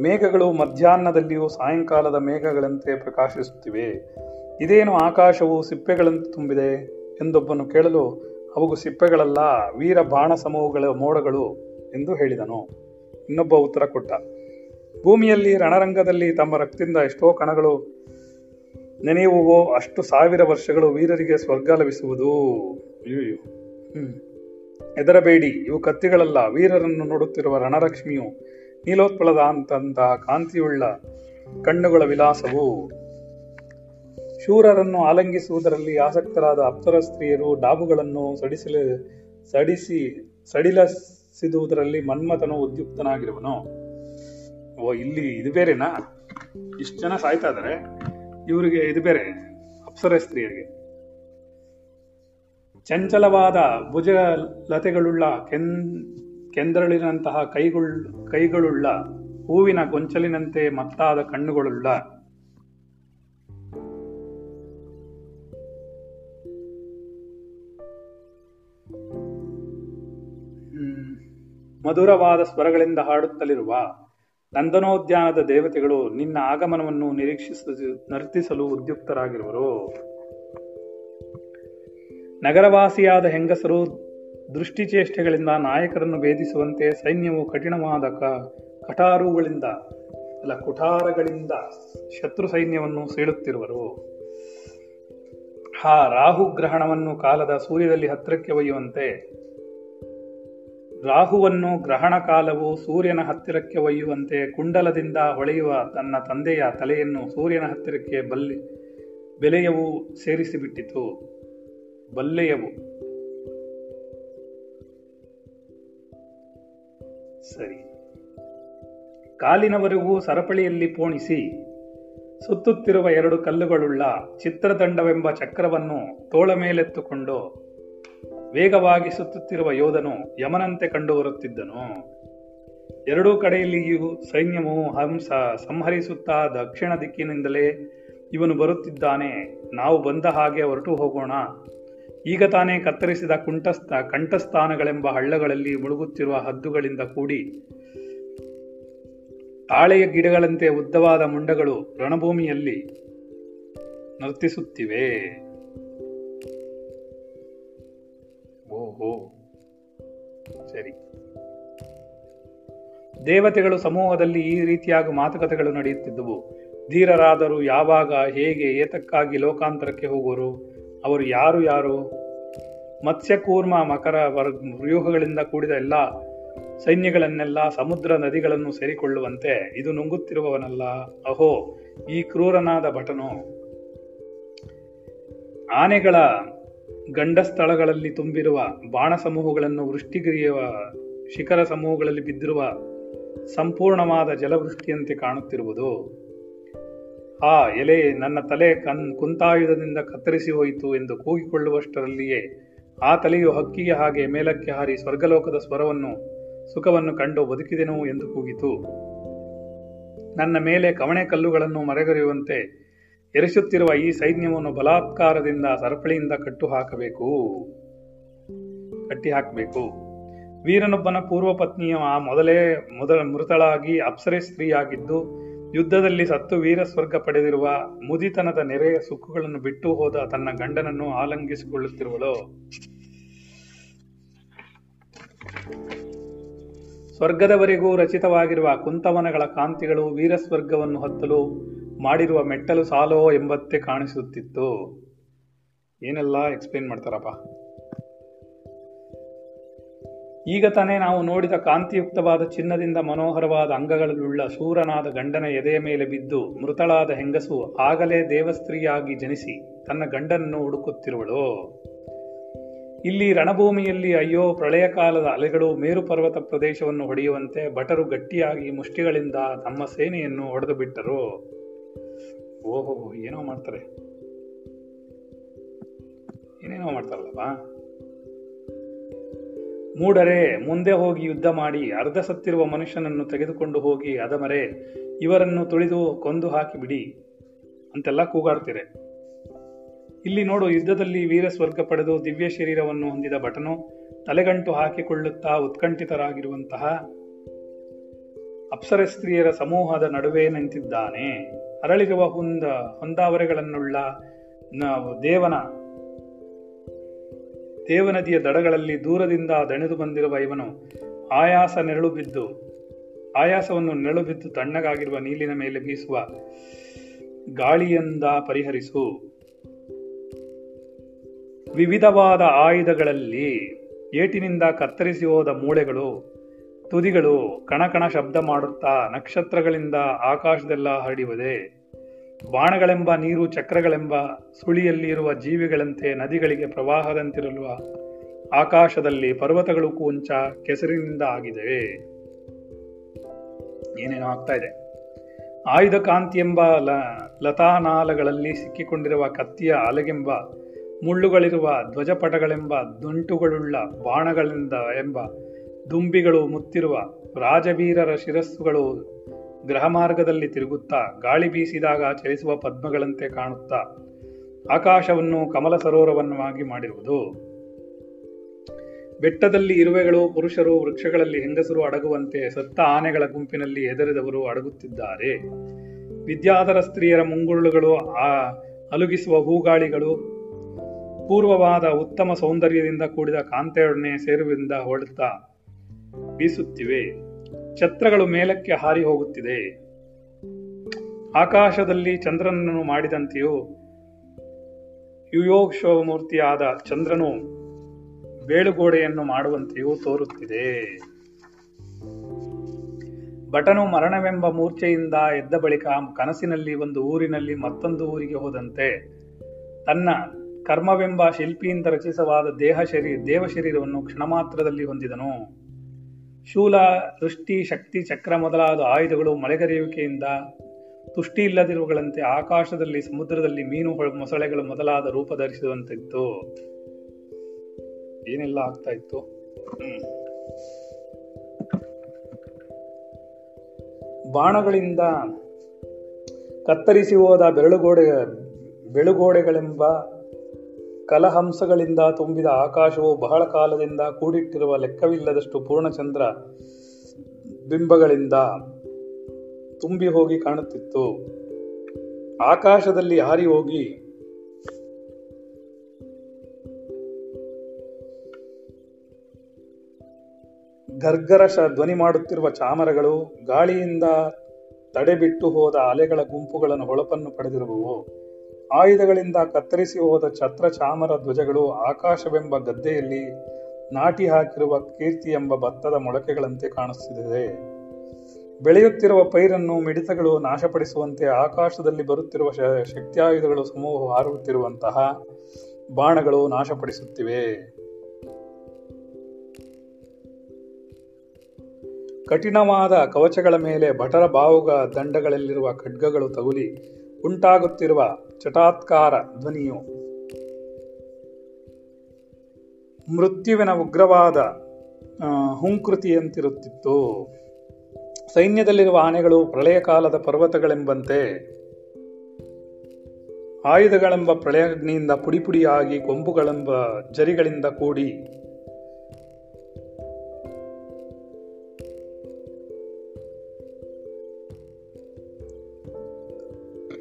ಮೇಘಗಳು ಮಧ್ಯಾಹ್ನದಲ್ಲಿಯೂ ಸಾಯಂಕಾಲದ ಮೇಘಗಳಂತೆ ಪ್ರಕಾಶಿಸುತ್ತಿವೆ. ಇದೇನು ಆಕಾಶವು ಸಿಪ್ಪೆಗಳಂತೆ ತುಂಬಿದೆ ಎಂದೊಬ್ಬನು ಕೇಳಲು ಅವುಗು ಸಿಪ್ಪೆಗಳಲ್ಲ ವೀರ ಬಾಣ ಸಮೂಹಗಳ ಮೋಡಗಳು ಎಂದು ಹೇಳಿದನು. ಇನ್ನೊಬ್ಬ ಉತ್ತರ ಕೊಟ್ಟ ಭೂಮಿಯಲ್ಲಿ ರಣರಂಗದಲ್ಲಿ ತಮ್ಮ ರಕ್ತದಿಂದ ಎಷ್ಟೋ ಕಣಗಳು ನೆನೆಯುವೋ ಅಷ್ಟು ಸಾವಿರ ವರ್ಷಗಳು ವೀರರಿಗೆ ಸ್ವರ್ಗ ಲಭಿಸುವುದು. ಅಯ್ಯೋ ಹ್ಮ್. ಹೆದರಬೇಡಿ ಇವು ಕತ್ತಿಗಳಲ್ಲ ವೀರರನ್ನು ನೋಡುತ್ತಿರುವ ರಣಲಕ್ಷ್ಮಿಯು ನೀಲೋತ್ಪಳದ ಅಂತಂತಹ ಕಾಂತಿಯುಳ್ಳ ಕಣ್ಣುಗಳ ವಿಲಾಸವು. ಶೂರರನ್ನು ಆಲಂಗಿಸುವುದರಲ್ಲಿ ಆಸಕ್ತರಾದ ಅಪ್ಸರ ಸ್ತ್ರೀಯರು ಡಾಬುಗಳನ್ನು ಸಡಿಸಲು ಸಡಿಸಿ ಸಡಿಲಸಿದುವುದರಲ್ಲಿ ಮನ್ಮಥನು ಉದ್ಯುಕ್ತನಾಗಿರುವನು. ಓ, ಇಲ್ಲಿ ಇದು ಬೇರೆನಾ? ಇಷ್ಟು ಜನ ಸಾಯ್ತಾ ಇದಾರೆ. ಇವರಿಗೆ ಇದು ಬೇರೆ, ಅಪ್ಸರ ಸ್ತ್ರೀಯರಿಗೆ. ಚಂಚಲವಾದ ಭುಜ ಲತೆಗಳುಳ್ಳ ಕೆನ್, ಕೆಂದರಳಿನಂತಹ ಕೈಗಳು, ಕೈಗಳುಳ್ಳ ಹೂವಿನ ಗೊಂಚಲಿನಂತೆ ಮತ್ತಾದ ಕಣ್ಣುಗಳುಳ್ಳ ಮಧುರವಾದ ಸ್ವರಗಳಿಂದ ಹಾಡುತ್ತಲಿರುವ ನಂದನೋದ್ಯಾನದ ದೇವತೆಗಳು ನಿನ್ನ ಆಗಮನವನ್ನು ನಿರೀಕ್ಷಿಸ, ನರ್ತಿಸಲು ಉದ್ಯುಕ್ತರಾಗಿರುವರು. ನಗರವಾಸಿಯಾದ ಹೆಂಗಸರು ದೃಷ್ಟಿಚೇಷ್ಟೆಗಳಿಂದ ನಾಯಕರನ್ನು ಭೇದಿಸುವಂತೆ ಸೈನ್ಯವು ಕಠಿಣವಾದ ಕ, ಕಠಾರುಗಳಿಂದ, ಅಲ್ಲ ಕುಠಾರಗಳಿಂದ ಶತ್ರು ಸೈನ್ಯವನ್ನು ಸೀಳುತ್ತಿರುವರು. ಹಾ ರಾಹುಗ್ರಹಣವನ್ನು ಕಾಲದ ಸೂರ್ಯದಲ್ಲಿ ಹತ್ತಿರಕ್ಕೆ ಒಯ್ಯುವಂತೆ ರಾಹುವನ್ನು ಗ್ರಹಣ ಕಾಲವು ಸೂರ್ಯನ ಹತ್ತಿರಕ್ಕೆ ಒಯ್ಯುವಂತೆ ಕುಂಡಲದಿಂದ ಹೊಳೆಯುವ ತನ್ನ ತಂದೆಯ ತಲೆಯನ್ನು ಸೂರ್ಯನ ಹತ್ತಿರಕ್ಕೆ ಬಲ್ಲಿ, ಬೆಲೆಯವು ಸೇರಿಸಿಬಿಟ್ಟಿತು. ಬಲ್ಲೆಯವು. ಸರಿ. ಕಾಲಿನವರೆಗೂ ಸರಪಳಿಯಲ್ಲಿ ಪೋಣಿಸಿ, ಸುತ್ತುತ್ತಿರುವ ಎರಡು ಕಲ್ಲುಗಳುಳ್ಳ ಚಿತ್ರದಂಡವೆಂಬ ಚಕ್ರವನ್ನು ತೋಳ ಮೇಲೆತ್ತುಕೊಂಡು ವೇಗವಾಗಿ ಸುತ್ತುತ್ತಿರುವ ಯೋಧನು ಯಮನಂತೆ ಕಂಡು ಬರುತ್ತಿದ್ದನು ಎರಡೂ ಕಡೆಯಲ್ಲಿಯೂ ಸೈನ್ಯವು ಹಂಸ ಸಂಹರಿಸುತ್ತಾ ದಕ್ಷಿಣ ದಿಕ್ಕಿನಿಂದಲೇ ಇವನು ಬರುತ್ತಿದ್ದಾನೆ. ನಾವು ಬಂದ ಹಾಗೆ ಹೊರಟು ಹೋಗೋಣ. ಈಗ ತಾನೇ ಕತ್ತರಿಸಿದ ಕುಂಟಸ್ಥ ಕಂಠಸ್ಥಾನಗಳೆಂಬ ಹಳ್ಳಗಳಲ್ಲಿ ಮುಳುಗುತ್ತಿರುವ ಹದ್ದುಗಳಿಂದ ಕೂಡಿ ತಾಳೆಯ ಗಿಡಗಳಂತೆ ಉದ್ದವಾದ ಮುಂಡಗಳು ರಣಭೂಮಿಯಲ್ಲಿ ನರ್ತಿಸುತ್ತಿವೆ. ಓಹೋ ಸರಿ. ದೇವತೆಗಳು ಸಮೂಹದಲ್ಲಿ ಈ ರೀತಿಯಾಗಿ ಮಾತುಕತೆಗಳು ನಡೆಯುತ್ತಿದ್ದವು. ಧೀರರಾದರೂ ಯಾವಾಗ, ಹೇಗೆ, ಏತಕ್ಕಾಗಿ ಲೋಕಾಂತರಕ್ಕೆ ಹೋಗುವರು? ಅವರು ಯಾರು ಯಾರು? ಮತ್ಸ್ಯಕೂರ್ಮ, ಮಕರ ವ್ಯೂಹಗಳಿಂದ ಕೂಡಿದ ಎಲ್ಲ ಸೈನ್ಯಗಳನ್ನೆಲ್ಲ ಸಮುದ್ರ ನದಿಗಳನ್ನು ಸೇರಿಕೊಳ್ಳುವಂತೆ ಇದು ನುಂಗುತ್ತಿರುವವನಲ್ಲ. ಅಹೋ, ಈ ಕ್ರೂರನಾದ ಭಟನು. ಆನೆಗಳ ಗಂಡಸ್ಥಳಗಳಲ್ಲಿ ತುಂಬಿರುವ ಬಾಣ ಸಮೂಹಗಳನ್ನು ವೃಷ್ಟಿಗಿರಿಯುವ ಶಿಖರ ಸಮೂಹಗಳಲ್ಲಿ ಬಿದ್ದಿರುವ ಸಂಪೂರ್ಣವಾದ ಜಲವೃಷ್ಟಿಯಂತೆ ಕಾಣುತ್ತಿರುವುದು. ಆ ಎಲೆ ನನ್ನ ತಲೆ ಕನ್ ಕುಂತಾಯುಧದಿಂದ ಕತ್ತರಿಸಿ ಹೋಯಿತು ಎಂದು ಕೂಗಿಕೊಳ್ಳುವಷ್ಟರಲ್ಲಿಯೇ ಆ ತಲೆಯು ಹಕ್ಕಿಯ ಹಾಗೆ ಮೇಲಕ್ಕೆ ಹಾರಿ ಸ್ವರ್ಗಲೋಕದ ಸ್ವರವನ್ನು, ಸುಖವನ್ನು ಕಂಡು ಬದುಕಿದೆನು ಎಂದು ಕೂಗಿತು. ನನ್ನ ಮೇಲೆ ಕವಣೆ ಕಲ್ಲುಗಳನ್ನು ಮರೆಗರೆಯುವಂತೆ ಎರಿಸುತ್ತಿರುವ ಈ ಸೈನ್ಯವನ್ನು ಬಲಾತ್ಕಾರದಿಂದ ಸರಪಳಿಯಿಂದ ಕಟ್ಟು ಹಾಕಬೇಕು ಕಟ್ಟಿ ಹಾಕಬೇಕು ವೀರನೊಬ್ಬನ ಪೂರ್ವ ಪತ್ನಿಯ ಮೊದಲೇ, ಮೊದಲ ಮೃತಳಾಗಿ ಅಪ್ಸರೆ ಸ್ತ್ರೀಯಾಗಿದ್ದು, ಯುದ್ಧದಲ್ಲಿ ಸತ್ತು ವೀರ ಸ್ವರ್ಗ ಪಡೆದಿರುವ ಮುದಿತನದ ನೆರೆಯ ಸುಖಗಳನ್ನು ಬಿಟ್ಟು ಹೋದ ತನ್ನ ಗಂಡನನ್ನು ಆಲಂಗಿಸಿಕೊಳ್ಳುತ್ತಿರುವಳು. ಸ್ವರ್ಗದವರೆಗೂ ರಚಿತವಾಗಿರುವ ಕುಂತವನಗಳ ಕಾಂತಿಗಳು ವೀರಸ್ವರ್ಗವನ್ನು ಹತ್ತಲು ಮಾಡಿರುವ ಮೆಟ್ಟಲು ಸಾಲೋ ಎಂಬಂತೆ ಕಾಣಿಸುತ್ತಿತ್ತು. ಏನೆಲ್ಲ ಎಕ್ಸ್ಪ್ಲೇನ್ ಮಾಡ್ತಾರಪ್ಪ? ಈಗ ತಾನೇ ನಾವು ನೋಡಿದ ಕಾಂತಿಯುಕ್ತವಾದ ಚಿನ್ನದಿಂದ ಮನೋಹರವಾದ ಅಂಗಗಳಲ್ಲುಳ್ಳ ಶೂರನಾದ ಗಂಡನ ಎದೆಯ ಮೇಲೆ ಬಿದ್ದು ಮೃತಳಾದ ಹೆಂಗಸು ಆಗಲೇ ದೇವಸ್ತ್ರೀಯಾಗಿ ಜನಿಸಿ ತನ್ನ ಗಂಡನನ್ನು ಹುಡುಕುತ್ತಿರುವಳು. ಇಲ್ಲಿ ರಣಭೂಮಿಯಲ್ಲಿ ಅಯ್ಯೋ ಪ್ರಳಯ ಕಾಲದ ಅಲೆಗಳು ಮೇರು ಪರ್ವತ ಪ್ರದೇಶವನ್ನು ಹೊಡೆಯುವಂತೆ ಭಟರು ಗಟ್ಟಿಯಾಗಿ ಮುಷ್ಟಿಗಳಿಂದ ತಮ್ಮ ಸೇನೆಯನ್ನು ಹೊಡೆದು ಬಿಟ್ಟರು ಓಹೋ ಏನೋ ಮಾಡ್ತಾರೆ. ಏನೇನೋ ಮಾಡ್ತಾರಲ್ಲಪ್ಪ? ಮೂಡರೆ, ಮುಂದೆ ಹೋಗಿ ಯುದ್ಧ ಮಾಡಿ, ಅರ್ಧ ಸತ್ತಿರುವ ಮನುಷ್ಯನನ್ನು ತೆಗೆದುಕೊಂಡು ಹೋಗಿ, ಅದಮರೆ, ಇವರನ್ನು ತುಳಿದು ಕೊಂದು ಹಾಕಿ ಬಿಡಿ, ಅಂತೆಲ್ಲ ಕೂಗಾಡ್ತೀರೆ. ಇಲ್ಲಿ ನೋಡು, ಯುದ್ಧದಲ್ಲಿ ವೀರ ಸ್ವರ್ಗ ಪಡೆದು ದಿವ್ಯ ಶರೀರವನ್ನು ಹೊಂದಿದ ಭಟನು ತಲೆಗಂಟು ಹಾಕಿಕೊಳ್ಳುತ್ತಾ ಉತ್ಕಂಠಿತರಾಗಿರುವಂತಹ ಅಪ್ಸರ ಸ್ತ್ರೀಯರ ಸಮೂಹದ ನಡುವೆ ನಿಂತಿದ್ದಾನೆ. ಅರಳಿರುವ ಹೊಂದ ಹೊಂದಾವರೆಗಳನ್ನುಳ್ಳ ನಾವು ದೇವನ, ದೇವನದಿಯ ದಡಗಳಲ್ಲಿ ದೂರದಿಂದ ದಣಿದು ಬಂದಿರುವ ಇವನು ಆಯಾಸ ನೆರಳು ಬಿದ್ದು, ಆಯಾಸವನ್ನು ನೆರಳು ಬಿದ್ದು ತಣ್ಣಗಾಗಿರುವ ನೀಲಿನ ಮೇಲೆ ಬೀಸುವ ಗಾಳಿಯಿಂದ ಪರಿಹರಿಸು. ವಿವಿಧವಾದ ಆಯುಧಗಳಲ್ಲಿ ಏಟಿನಿಂದ ಕತ್ತರಿಸಿ ಹೋದ ಮೂಳೆಗಳು, ತುದಿಗಳು ಕಣಕಣ ಶಬ್ದ ಮಾಡುತ್ತಾ ನಕ್ಷತ್ರಗಳಿಂದ ಆಕಾಶದೆಲ್ಲ ಹರಡಿವೆ ಬಾಣಗಳೆಂಬ ನೀರು ಚಕ್ರಗಳೆಂಬ ಸುಳಿಯಲ್ಲಿರುವ ಜೀವಿಗಳಂತೆ ನದಿಗಳಿಗೆ ಪ್ರವಾಹದಂತಿರಲು ಆಕಾಶದಲ್ಲಿ ಪರ್ವತಗಳು ಕೂಂಚ ಕೆಸರಿನಿಂದ ಆಗಿದೆ ಏನೇನೋ ಆಗ್ತಾ ಇದೆ. ಆಯುಧ ಎಂಬ ಲ, ಲತಾನಾಲಗಳಲ್ಲಿ ಸಿಕ್ಕಿಕೊಂಡಿರುವ ಕತ್ತಿಯ ಅಲಗೆಂಬ, ಮುಳ್ಳುಗಳಿರುವ ಧ್ವಜಪಟಗಳೆಂಬ, ದುಂಟುಗಳುಳ್ಳ ಬಾಣಗಳಿಂದ ಎಂಬ ದುಂಬಿಗಳು ಮುತ್ತಿರುವ ರಾಜವೀರರ ಶಿರಸ್ಸುಗಳು ಗ್ರಹ ಮಾರ್ಗದಲ್ಲಿ ತಿರುಗುತ್ತಾ ಗಾಳಿ ಬೀಸಿದಾಗ ಚಲಿಸುವ ಪದ್ಮಗಳಂತೆ ಕಾಣುತ್ತಾ ಆಕಾಶವನ್ನು ಕಮಲ ಸರೋವರವನ್ನಾಗಿ ಮಾಡಿರುವುದು. ಬೆಟ್ಟದಲ್ಲಿ ಇರುವೆಗಳು, ಪುರುಷರು, ವೃಕ್ಷಗಳಲ್ಲಿ ಹೆಂಗಸರು ಅಡಗುವಂತೆ ಸತ್ತ ಆನೆಗಳ ಗುಂಪಿನಲ್ಲಿ ಎದರಿದವರು ಅಡಗುತ್ತಿದ್ದಾರೆ. ವಿದ್ಯಾಧರ ಸ್ತ್ರೀಯರ ಮುಂಗುರುಳುಗಳು, ಆ, ಅಲುಗಿಸುವ ಹೂಗಾಳಿಗಳು, ಪೂರ್ವವಾದ ಉತ್ತಮ ಸೌಂದರ್ಯದಿಂದ ಕೂಡಿದ ಕಾಂತೆಯೊಡನೆ ಸೇರುವಿಂದ ಹೊಳುತ್ತಾ ಬೀಸುತ್ತಿವೆ. ಛತ್ರಗಳು ಮೇಲಕ್ಕೆ ಹಾರಿ ಹೋಗುತ್ತಿದೆ. ಆಕಾಶದಲ್ಲಿ ಚಂದ್ರನನ್ನು ಮಾಡಿದಂತೆಯೂ ಶೋಮೂರ್ತಿಯಾದ ಚಂದ್ರನು ಬೇಳುಗೋಡೆಯನ್ನು ಮಾಡುವಂತೆಯೂ ತೋರುತ್ತಿದೆ. ಭಟನು ಮರಣವೆಂಬ ಮೂರ್ಛೆಯಿಂದ ಎದ್ದ ಬಳಿಕ ಕನಸಿನಲ್ಲಿ ಒಂದು ಊರಿನಲ್ಲಿ ಮತ್ತೊಂದು ಊರಿಗೆ ಹೋದಂತೆ ತನ್ನ ಕರ್ಮವೆಂಬ ಶಿಲ್ಪಿಯಿಂದ ರಚಿಸವಾದ ದೇಹ ಶರೀರ ದೇವ ಶರೀರವನ್ನು ಕ್ಷಣಮಾತ್ರದಲ್ಲಿ ಹೊಂದಿದನು. ಶೂಲ, ದೃಷ್ಟಿ, ಶಕ್ತಿ, ಚಕ್ರ ಮೊದಲಾದ ಆಯುಧಗಳು ಮಳೆಗರೆಯುವಿಕೆಯಿಂದ ತುಷ್ಟಿ ಇಲ್ಲದಿರುವಗಳಂತೆ ಆಕಾಶದಲ್ಲಿ, ಸಮುದ್ರದಲ್ಲಿ ಮೀನು ಮೊಸಳೆಗಳು ಮೊದಲಾದ ರೂಪ ಧರಿಸುವಂತಿತ್ತು ಏನೆಲ್ಲ ಆಗ್ತಾ ಇತ್ತು? ಬಾಣಗಳಿಂದ ಕತ್ತರಿಸಿ ಹೋದ ಬೆರಳುಗೋಡೆ, ಬೆಳುಗೋಡೆಗಳೆಂಬ ಕಲಹಂಸಗಳಿಂದ ತುಂಬಿದ ಆಕಾಶವು ಬಹಳ ಕಾಲದಿಂದ ಕೂಡಿಟ್ಟಿರುವ ಲೆಕ್ಕವಿಲ್ಲದಷ್ಟು ಪೂರ್ಣಚಂದ್ರ ಬಿಂಬಗಳಿಂದ ತುಂಬಿ ಹೋಗಿ ಕಾಣುತ್ತಿತ್ತು. ಆಕಾಶದಲ್ಲಿ ಹಾರಿ ಹೋಗಿ ಗರ್ಗರಶ ಧ್ವನಿ ಮಾಡುತ್ತಿರುವ ಚಾಮರಗಳು ಗಾಳಿಯಿಂದ ತಡೆಬಿಟ್ಟು ಹೋದ ಅಲೆಗಳ ಗುಂಪುಗಳನ್ನು ಹೊಳಪನ್ನು ಪಡೆದಿರುವವು. ಆಯುಧಗಳಿಂದ ಕತ್ತರಿಸಿ ಹೋದ ಛತ್ರ ಚಾಮರ ಧ್ವಜಗಳು ಆಕಾಶವೆಂಬ ಗದ್ದೆಯಲ್ಲಿ ನಾಟಿ ಹಾಕಿರುವ ಕೀರ್ತಿ ಎಂಬ ಭತ್ತದ ಮೊಳಕೆಗಳಂತೆ ಕಾಣಿಸುತ್ತಿದೆ. ಬೆಳೆಯುತ್ತಿರುವ ಪೈರನ್ನು ಮಿಡಿತಗಳು ನಾಶಪಡಿಸುವಂತೆ ಆಕಾಶದಲ್ಲಿ ಬರುತ್ತಿರುವ ಶಕ್ತಿಯಾಯುಧಗಳು ಸಮೂಹ ಹಾರುತ್ತಿರುವಂತಹ ಬಾಣಗಳು ನಾಶಪಡಿಸುತ್ತಿವೆ. ಕಠಿಣವಾದ ಕವಚಗಳ ಮೇಲೆ ಭಟರ ಬಾವುಗ ದಂಡಗಳಲ್ಲಿರುವ ಖಡ್ಗಗಳು ತಗುಲಿ ಉಂಟಾಗುತ್ತಿರುವ ಚಟಾತ್ಕಾರ ಧ್ವನಿಯು. ಮೃತ್ಯುವಿನ ಉಗ್ರವಾದ ಹುಂಕೃತಿಯಂತಿರುತ್ತಿತ್ತು. ಸೈನ್ಯದಲ್ಲಿರುವ ಆನೆಗಳು ಪ್ರಳಯ ಕಾಲದ ಪರ್ವತಗಳೆಂಬಂತೆ ಆಯುಧಗಳೆಂಬ ಪ್ರಳಯಗ್ನಿಯಿಂದ ಪುಡಿಪುಡಿಯಾಗಿ ಕೊಂಬುಗಳೆಂಬ ಜರಿಗಳಿಂದ ಕೂಡಿ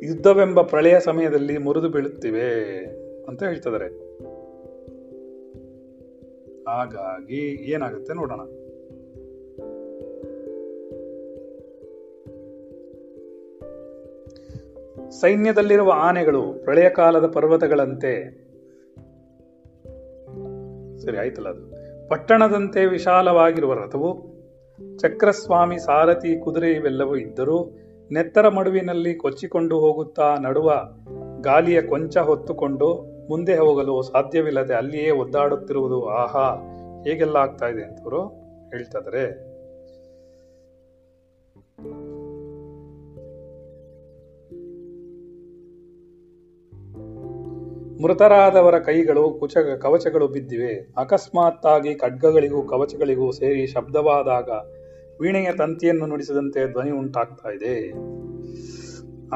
ಯುದ್ಧವೆಂಬ ಪ್ರಳಯ ಸಮಯದಲ್ಲಿ ಮುರಿದು ಬೀಳುತ್ತಿವೆ ಅಂತ ಹೇಳ್ತಿದ್ದಾರೆ. ಹಾಗಾಗಿ ಏನಾಗುತ್ತೆ ನೋಡೋಣ. ಸೈನ್ಯದಲ್ಲಿರುವ ಆನೆಗಳು ಪ್ರಳಯ ಕಾಲದ ಪರ್ವತಗಳಂತೆ, ಸರಿ ಆಯ್ತಲ್ಲ ಅದು, ಪಟ್ಟಣದಂತೆ ವಿಶಾಲವಾಗಿರುವ ರಥವು ಚಕ್ರಸ್ವಾಮಿ, ಸಾರಥಿ, ಕುದುರೆ ಇವೆಲ್ಲವೂ ಇದ್ದರೂ ನೆತ್ತರ ಮಡುವಿನಲ್ಲಿ ಕೊಚ್ಚಿಕೊಂಡು ಹೋಗುತ್ತಾ ನಡುವ ಗಾಲಿಯ ಕೊಂಚ ಹೊತ್ತುಕೊಂಡು ಮುಂದೆ ಹೋಗಲು ಸಾಧ್ಯವಿಲ್ಲದೆ ಅಲ್ಲಿಯೇ ಒದ್ದಾಡುತ್ತಿರುವುದು ಆಹಾ, ಹೇಗೆಲ್ಲ ಆಗ್ತಾ ಇದೆ ಅಂತವರು ಹೇಳ್ತಿದ್ದಾರೆ ಮೃತರಾದವರ ಕೈಗಳು ಕುಚ, ಕವಚಗಳು ಬಿದ್ದಿವೆ. ಅಕಸ್ಮಾತ್ತಾಗಿ ಖಡ್ಗಗಳಿಗೂ ಕವಚಗಳಿಗೂ ಸೇರಿ ಶಬ್ದವಾದಾಗ ವೀಣೆಯ ತಂತಿಯನ್ನು ನುಡಿಸಿದಂತೆ ಧ್ವನಿ ಉಂಟಾಗ್ತಾ ಇದೆ.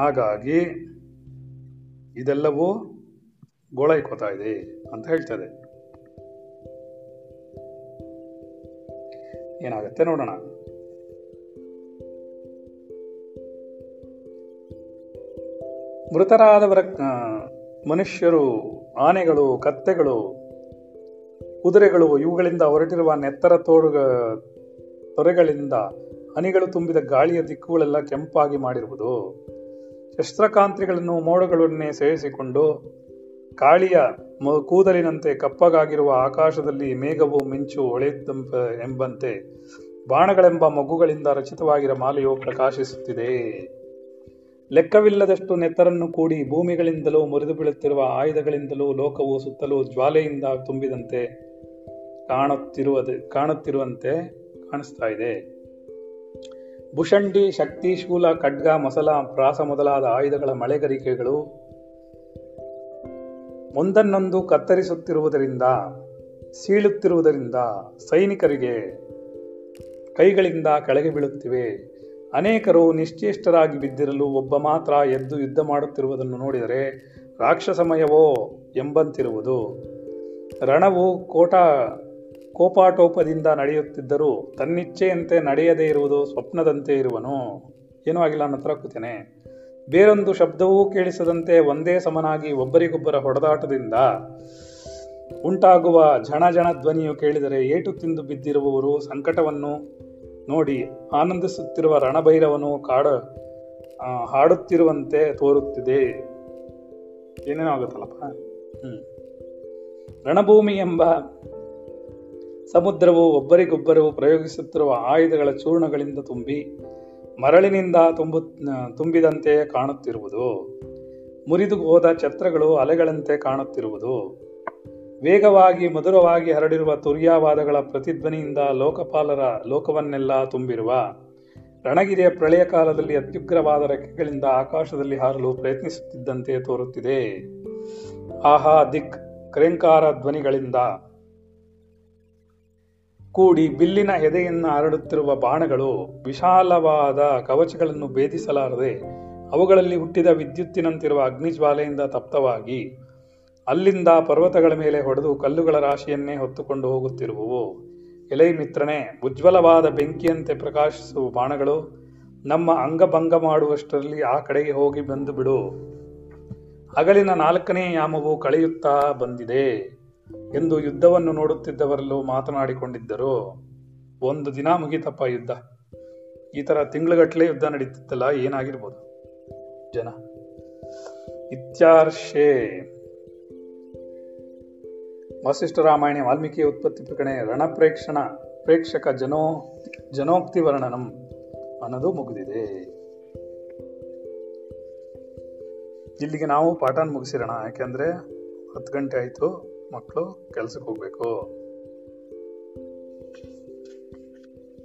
ಹಾಗಾಗಿ ಇದೆಲ್ಲವೂ ಗೋಳೈಕೋತಾ ಇದೆ ಅಂತ ಹೇಳ್ತದೆ ಏನಾಗುತ್ತೆ ನೋಡೋಣ. ಮೃತರಾದವರ ಮನುಷ್ಯರು, ಆನೆಗಳು, ಕತ್ತೆಗಳು, ಕುದುರೆಗಳು ಇವುಗಳಿಂದ ಹೊರಟಿರುವ ನೆತ್ತರ ತೋಡುಗ ತೊರೆಗಳಿಂದ ಹನಿಗಳು ತುಂಬಿದ ಗಾಳಿಯ ದಿಕ್ಕುಗಳೆಲ್ಲ ಕೆಂಪಾಗಿ ಮಾಡಿರುವುದು. ಶಸ್ತ್ರಕಾಂತ್ರಿಗಳನ್ನು ಮೋಡಗಳನ್ನೇ ಸೇರಿಸಿಕೊಂಡು ಕಾಳಿಯ ಮ- ಕೂದಲಿನಂತೆ ಕಪ್ಪಗಾಗಿರುವ ಆಕಾಶದಲ್ಲಿ ಮೇಘವು ಮಿಂಚು ಹೊಳೆಯುತ್ತಂಪ ಎಂಬಂತೆ ಬಾಣಗಳೆಂಬ ಮಗುಗಳಿಂದ ರಚಿತವಾಗಿರ ಮಾಲೆಯು ಪ್ರಕಾಶಿಸುತ್ತಿದೆ. ಲೆಕ್ಕವಿಲ್ಲದಷ್ಟು ನೆತ್ತರನ್ನು ಕೂಡಿ ಭೂಮಿಗಳಿಂದಲೂ ಮುರಿದು ಬೀಳುತ್ತಿರುವ ಆಯುಧಗಳಿಂದಲೂ ಲೋಕವು ಸುತ್ತಲೂ ಜ್ವಾಲೆಯಿಂದ ತುಂಬಿದಂತೆ ಕಾಣುತ್ತಿರುವುದು, ಕಾಣುತ್ತಿರುವಂತೆ ಕಾಣಿಸ್ತಾ ಇದೆ. ಭುಷಂಡಿ ಶಕ್ತಿ ಶೂಲ ಖಡ್ಗ, ಮಸಲ, ಪ್ರಾಸ ಮೊದಲಾದ ಆಯುಧಗಳ ಮಳೆಗರಿಕೆಗಳು ಒಂದನ್ನೊಂದು ಕತ್ತರಿಸುತ್ತಿರುವುದರಿಂದ, ಸೀಳುತ್ತಿರುವುದರಿಂದ ಸೈನಿಕರಿಗೆ ಕೈಗಳಿಂದ ಕೆಳಗೆ ಬೀಳುತ್ತಿವೆ. ಅನೇಕರು ನಿಶ್ಚೇಷ್ಟರಾಗಿ ಬಿದ್ದಿರಲು ಒಬ್ಬ ಮಾತ್ರ ಎದ್ದು ಯುದ್ಧ ಮಾಡುತ್ತಿರುವುದನ್ನು ನೋಡಿದರೆ, ರಾಕ್ಷಸಮಯವೋ ಎಂಬಂತಿರುವುದು. ರಣವು ಕೋಟ ಕೋಪಾಟೋಪದಿಂದ ನಡೆಯುತ್ತಿದ್ದರೂ ತನ್ನಿಚ್ಛೆಯಂತೆ ನಡೆಯದೇ ಇರುವುದು ಸ್ವಪ್ನದಂತೆ ಇರುವನು. ಏನೂ ಆಗಿಲ್ಲ ಹತ್ರ ಕೂತೇನೆ. ಬೇರೊಂದು ಶಬ್ದವೂ ಕೇಳಿಸದಂತೆ ಒಂದೇ ಸಮನಾಗಿ ಒಬ್ಬರಿಗೊಬ್ಬರ ಹೊಡೆದಾಟದಿಂದ ಉಂಟಾಗುವ ಜಣ ಜಣ ಧ್ವನಿಯು ಕೇಳಿದರೆ ಏಟು ತಿಂದು ಬಿದ್ದಿರುವವರು ಸಂಕಟವನ್ನು ನೋಡಿ ಆನಂದಿಸುತ್ತಿರುವ ರಣಭೈರವನು ಕಾಡ ಹಾಡುತ್ತಿರುವಂತೆ ತೋರುತ್ತಿದೆ. ಏನೇನೋ ಆಗುತ್ತಲ್ಲಪ್ಪ? ಹ್ಮ್. ರಣಭೂಮಿ ಎಂಬ ಸಮುದ್ರವು ಒಬ್ಬರಿಗೊಬ್ಬರು ಪ್ರಯೋಗಿಸುತ್ತಿರುವ ಆಯುಧಗಳ ಚೂರ್ಣಗಳಿಂದ ತುಂಬಿ ಮರಳಿನಿಂದ ತುಂಬು ತುಂಬಿದಂತೆ ಕಾಣುತ್ತಿರುವುದು. ಮುರಿದು ಹೋದ ಛತ್ರಗಳು ಅಲೆಗಳಂತೆ ಕಾಣುತ್ತಿರುವುದು. ವೇಗವಾಗಿ, ಮಧುರವಾಗಿ ಹರಡಿರುವ ತುರ್ಯಾವಾದಗಳ ಪ್ರತಿಧ್ವನಿಯಿಂದ ಲೋಕಪಾಲರ ಲೋಕವನ್ನೆಲ್ಲ ತುಂಬಿರುವ ರಣಗಿರಿಯ ಪ್ರಳಯ ಕಾಲದಲ್ಲಿ ಅತ್ಯುಗ್ರವಾದ ರೆಕ್ಕೆಗಳಿಂದ ಆಕಾಶದಲ್ಲಿ ಹಾರಲು ಪ್ರಯತ್ನಿಸುತ್ತಿದ್ದಂತೆ ತೋರುತ್ತಿದೆ. ಆಹಾ, ದಿಕ್, ಕ್ರೆಂಕಾರ ಧ್ವನಿಗಳಿಂದ ಕೂಡಿ ಬಿಲ್ಲಿನ ಎದೆಯನ್ನು ಹರಡುತ್ತಿರುವ ಬಾಣಗಳು ವಿಶಾಲವಾದ ಕವಚಗಳನ್ನು ಭೇದಿಸಲಾರದೆ ಅವುಗಳಲ್ಲಿ ಹುಟ್ಟಿದ ವಿದ್ಯುತ್ತಿನಂತಿರುವ ಅಗ್ನಿಜ್ವಾಲೆಯಿಂದ ತಪ್ತವಾಗಿ ಅಲ್ಲಿಂದ ಪರ್ವತಗಳ ಮೇಲೆ ಹೊಡೆದು ಕಲ್ಲುಗಳ ರಾಶಿಯನ್ನೇ ಹೊತ್ತುಕೊಂಡು ಹೋಗುತ್ತಿರುವವು. ಎಲೈ ಮಿತ್ರನೇ, ಉಜ್ವಲವಾದ ಬೆಂಕಿಯಂತೆ ಪ್ರಕಾಶಿಸುವ ಬಾಣಗಳು ನಮ್ಮ ಅಂಗಭಂಗ ಮಾಡುವಷ್ಟರಲ್ಲಿ ಆ ಕಡೆಗೆ ಹೋಗಿ ಬಂದು ಬಿಡು. ಹಗಲಿನ ನಾಲ್ಕನೇ ಯಾಮವು ಕಳೆಯುತ್ತಾ ಬಂದಿದೆ. ಎಂದು ಯುದ್ಧವನ್ನು ನೋಡುತ್ತಿದ್ದವರಲ್ಲೂ ಮಾತನಾಡಿಕೊಂಡಿದ್ದರು. ಒಂದು ದಿನ ಮುಗೀತಪ್ಪ ಯುದ್ಧ. ಈ ತರ ತಿಂಗಳುಗಟ್ಟಲೆ ಯುದ್ಧ ನಡೀತಿತ್ತಲ್ಲ, ಏನಾಗಿರ್ಬೋದು? ಜನ. ಇತ್ಯಾರ್ಷೆ. ವಾಸಿಷ್ಠ ರಾಮಾಯಣ ವಾಲ್ಮೀಕಿ ಉತ್ಪತ್ತಿ ಪ್ರಕರಣ ರಣಪ್ರೇಕ್ಷಣ, ಪ್ರೇಕ್ಷಕ ಜನೋ, ಜನೋಕ್ತಿ ವರ್ಣನಂ ಅನ್ನೋದು ಮುಗಿದಿದೆ. ಇಲ್ಲಿಗೆ ನಾವು ಪಾಠನ ಮುಗಿಸಿರೋಣ. ಯಾಕೆಂದ್ರೆ ಹತ್ತು ಗಂಟೆ ಆಯ್ತು. ಮಕ್ಕಳು ಕೆಲ್ಸಕ್ಕೆ ಹೋಗ್ಬೇಕು.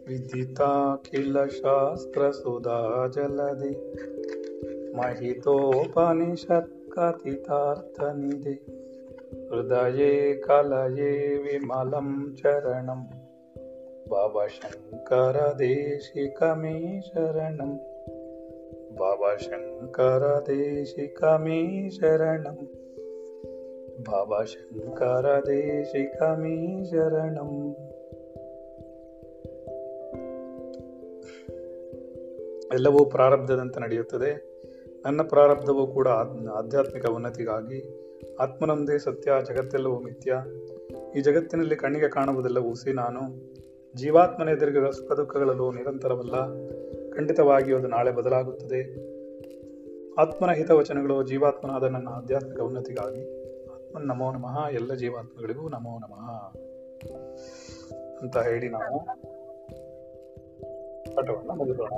ವಿದಿತಾಖಿಲ ಶಾಸ್ತ್ರ ಸುಧಾ, ಜಲದಿ. ಮಹಿತೋಪನಿಷತ್ ಕಥಿತಾರ್ಥ ನಿಧಿ ಹೃದಯೇ, ಕಲಯೇ, ವಿಮಲಂ ಚರಣಂ. ಭವಶಂಕರ ದೇಶಿಕಮೇ ಶರಣಂ. ಭವಶಂಕರ ಶಂಕರ ದೇಶಿಕಮೇ ಶರಣಂ ಎಲ್ಲವೂ ಪ್ರಾರಬ್ಧದಂತೆ ನಡೆಯುತ್ತದೆ. ನನ್ನ ಪ್ರಾರಬ್ಧವೂ ಕೂಡ ಆಧ್ಯಾತ್ಮಿಕ ಉನ್ನತಿಗಾಗಿ, ಆತ್ಮನೊಂದೇ ಸತ್ಯ, ಜಗತ್ತೆಲ್ಲವೂ ಮಿಥ್ಯ. ಈ ಜಗತ್ತಿನಲ್ಲಿ ಕಣ್ಣಿಗೆ ಕಾಣುವುದೆಲ್ಲವೂ ಸಿ ನಾನು. ಜೀವಾತ್ಮನೆದುರಿಗಿರುವ ಸುಖ ದುಃಖಗಳಲ್ಲೂ ನಿರಂತರವಲ್ಲ. ಖಂಡಿತವಾಗಿ ಅದು ನಾಳೆ ಬದಲಾಗುತ್ತದೆ. ಆತ್ಮನ ಹಿತವಚನಗಳು ಜೀವಾತ್ಮನಾದ ನನ್ನ ಆಧ್ಯಾತ್ಮಿಕ ಉನ್ನತಿಗಾಗಿ. ನಮೋ ನಮಃ ಎಲ್ಲ ಜೀವಾತ್ಮಗಳಿಗೂ ನಮೋ ನಮಃ ಅಂತ ಹೇಳಿ ನಾವು ಪಾಠವನ್ನು ಮುಗಿಸೋಣ.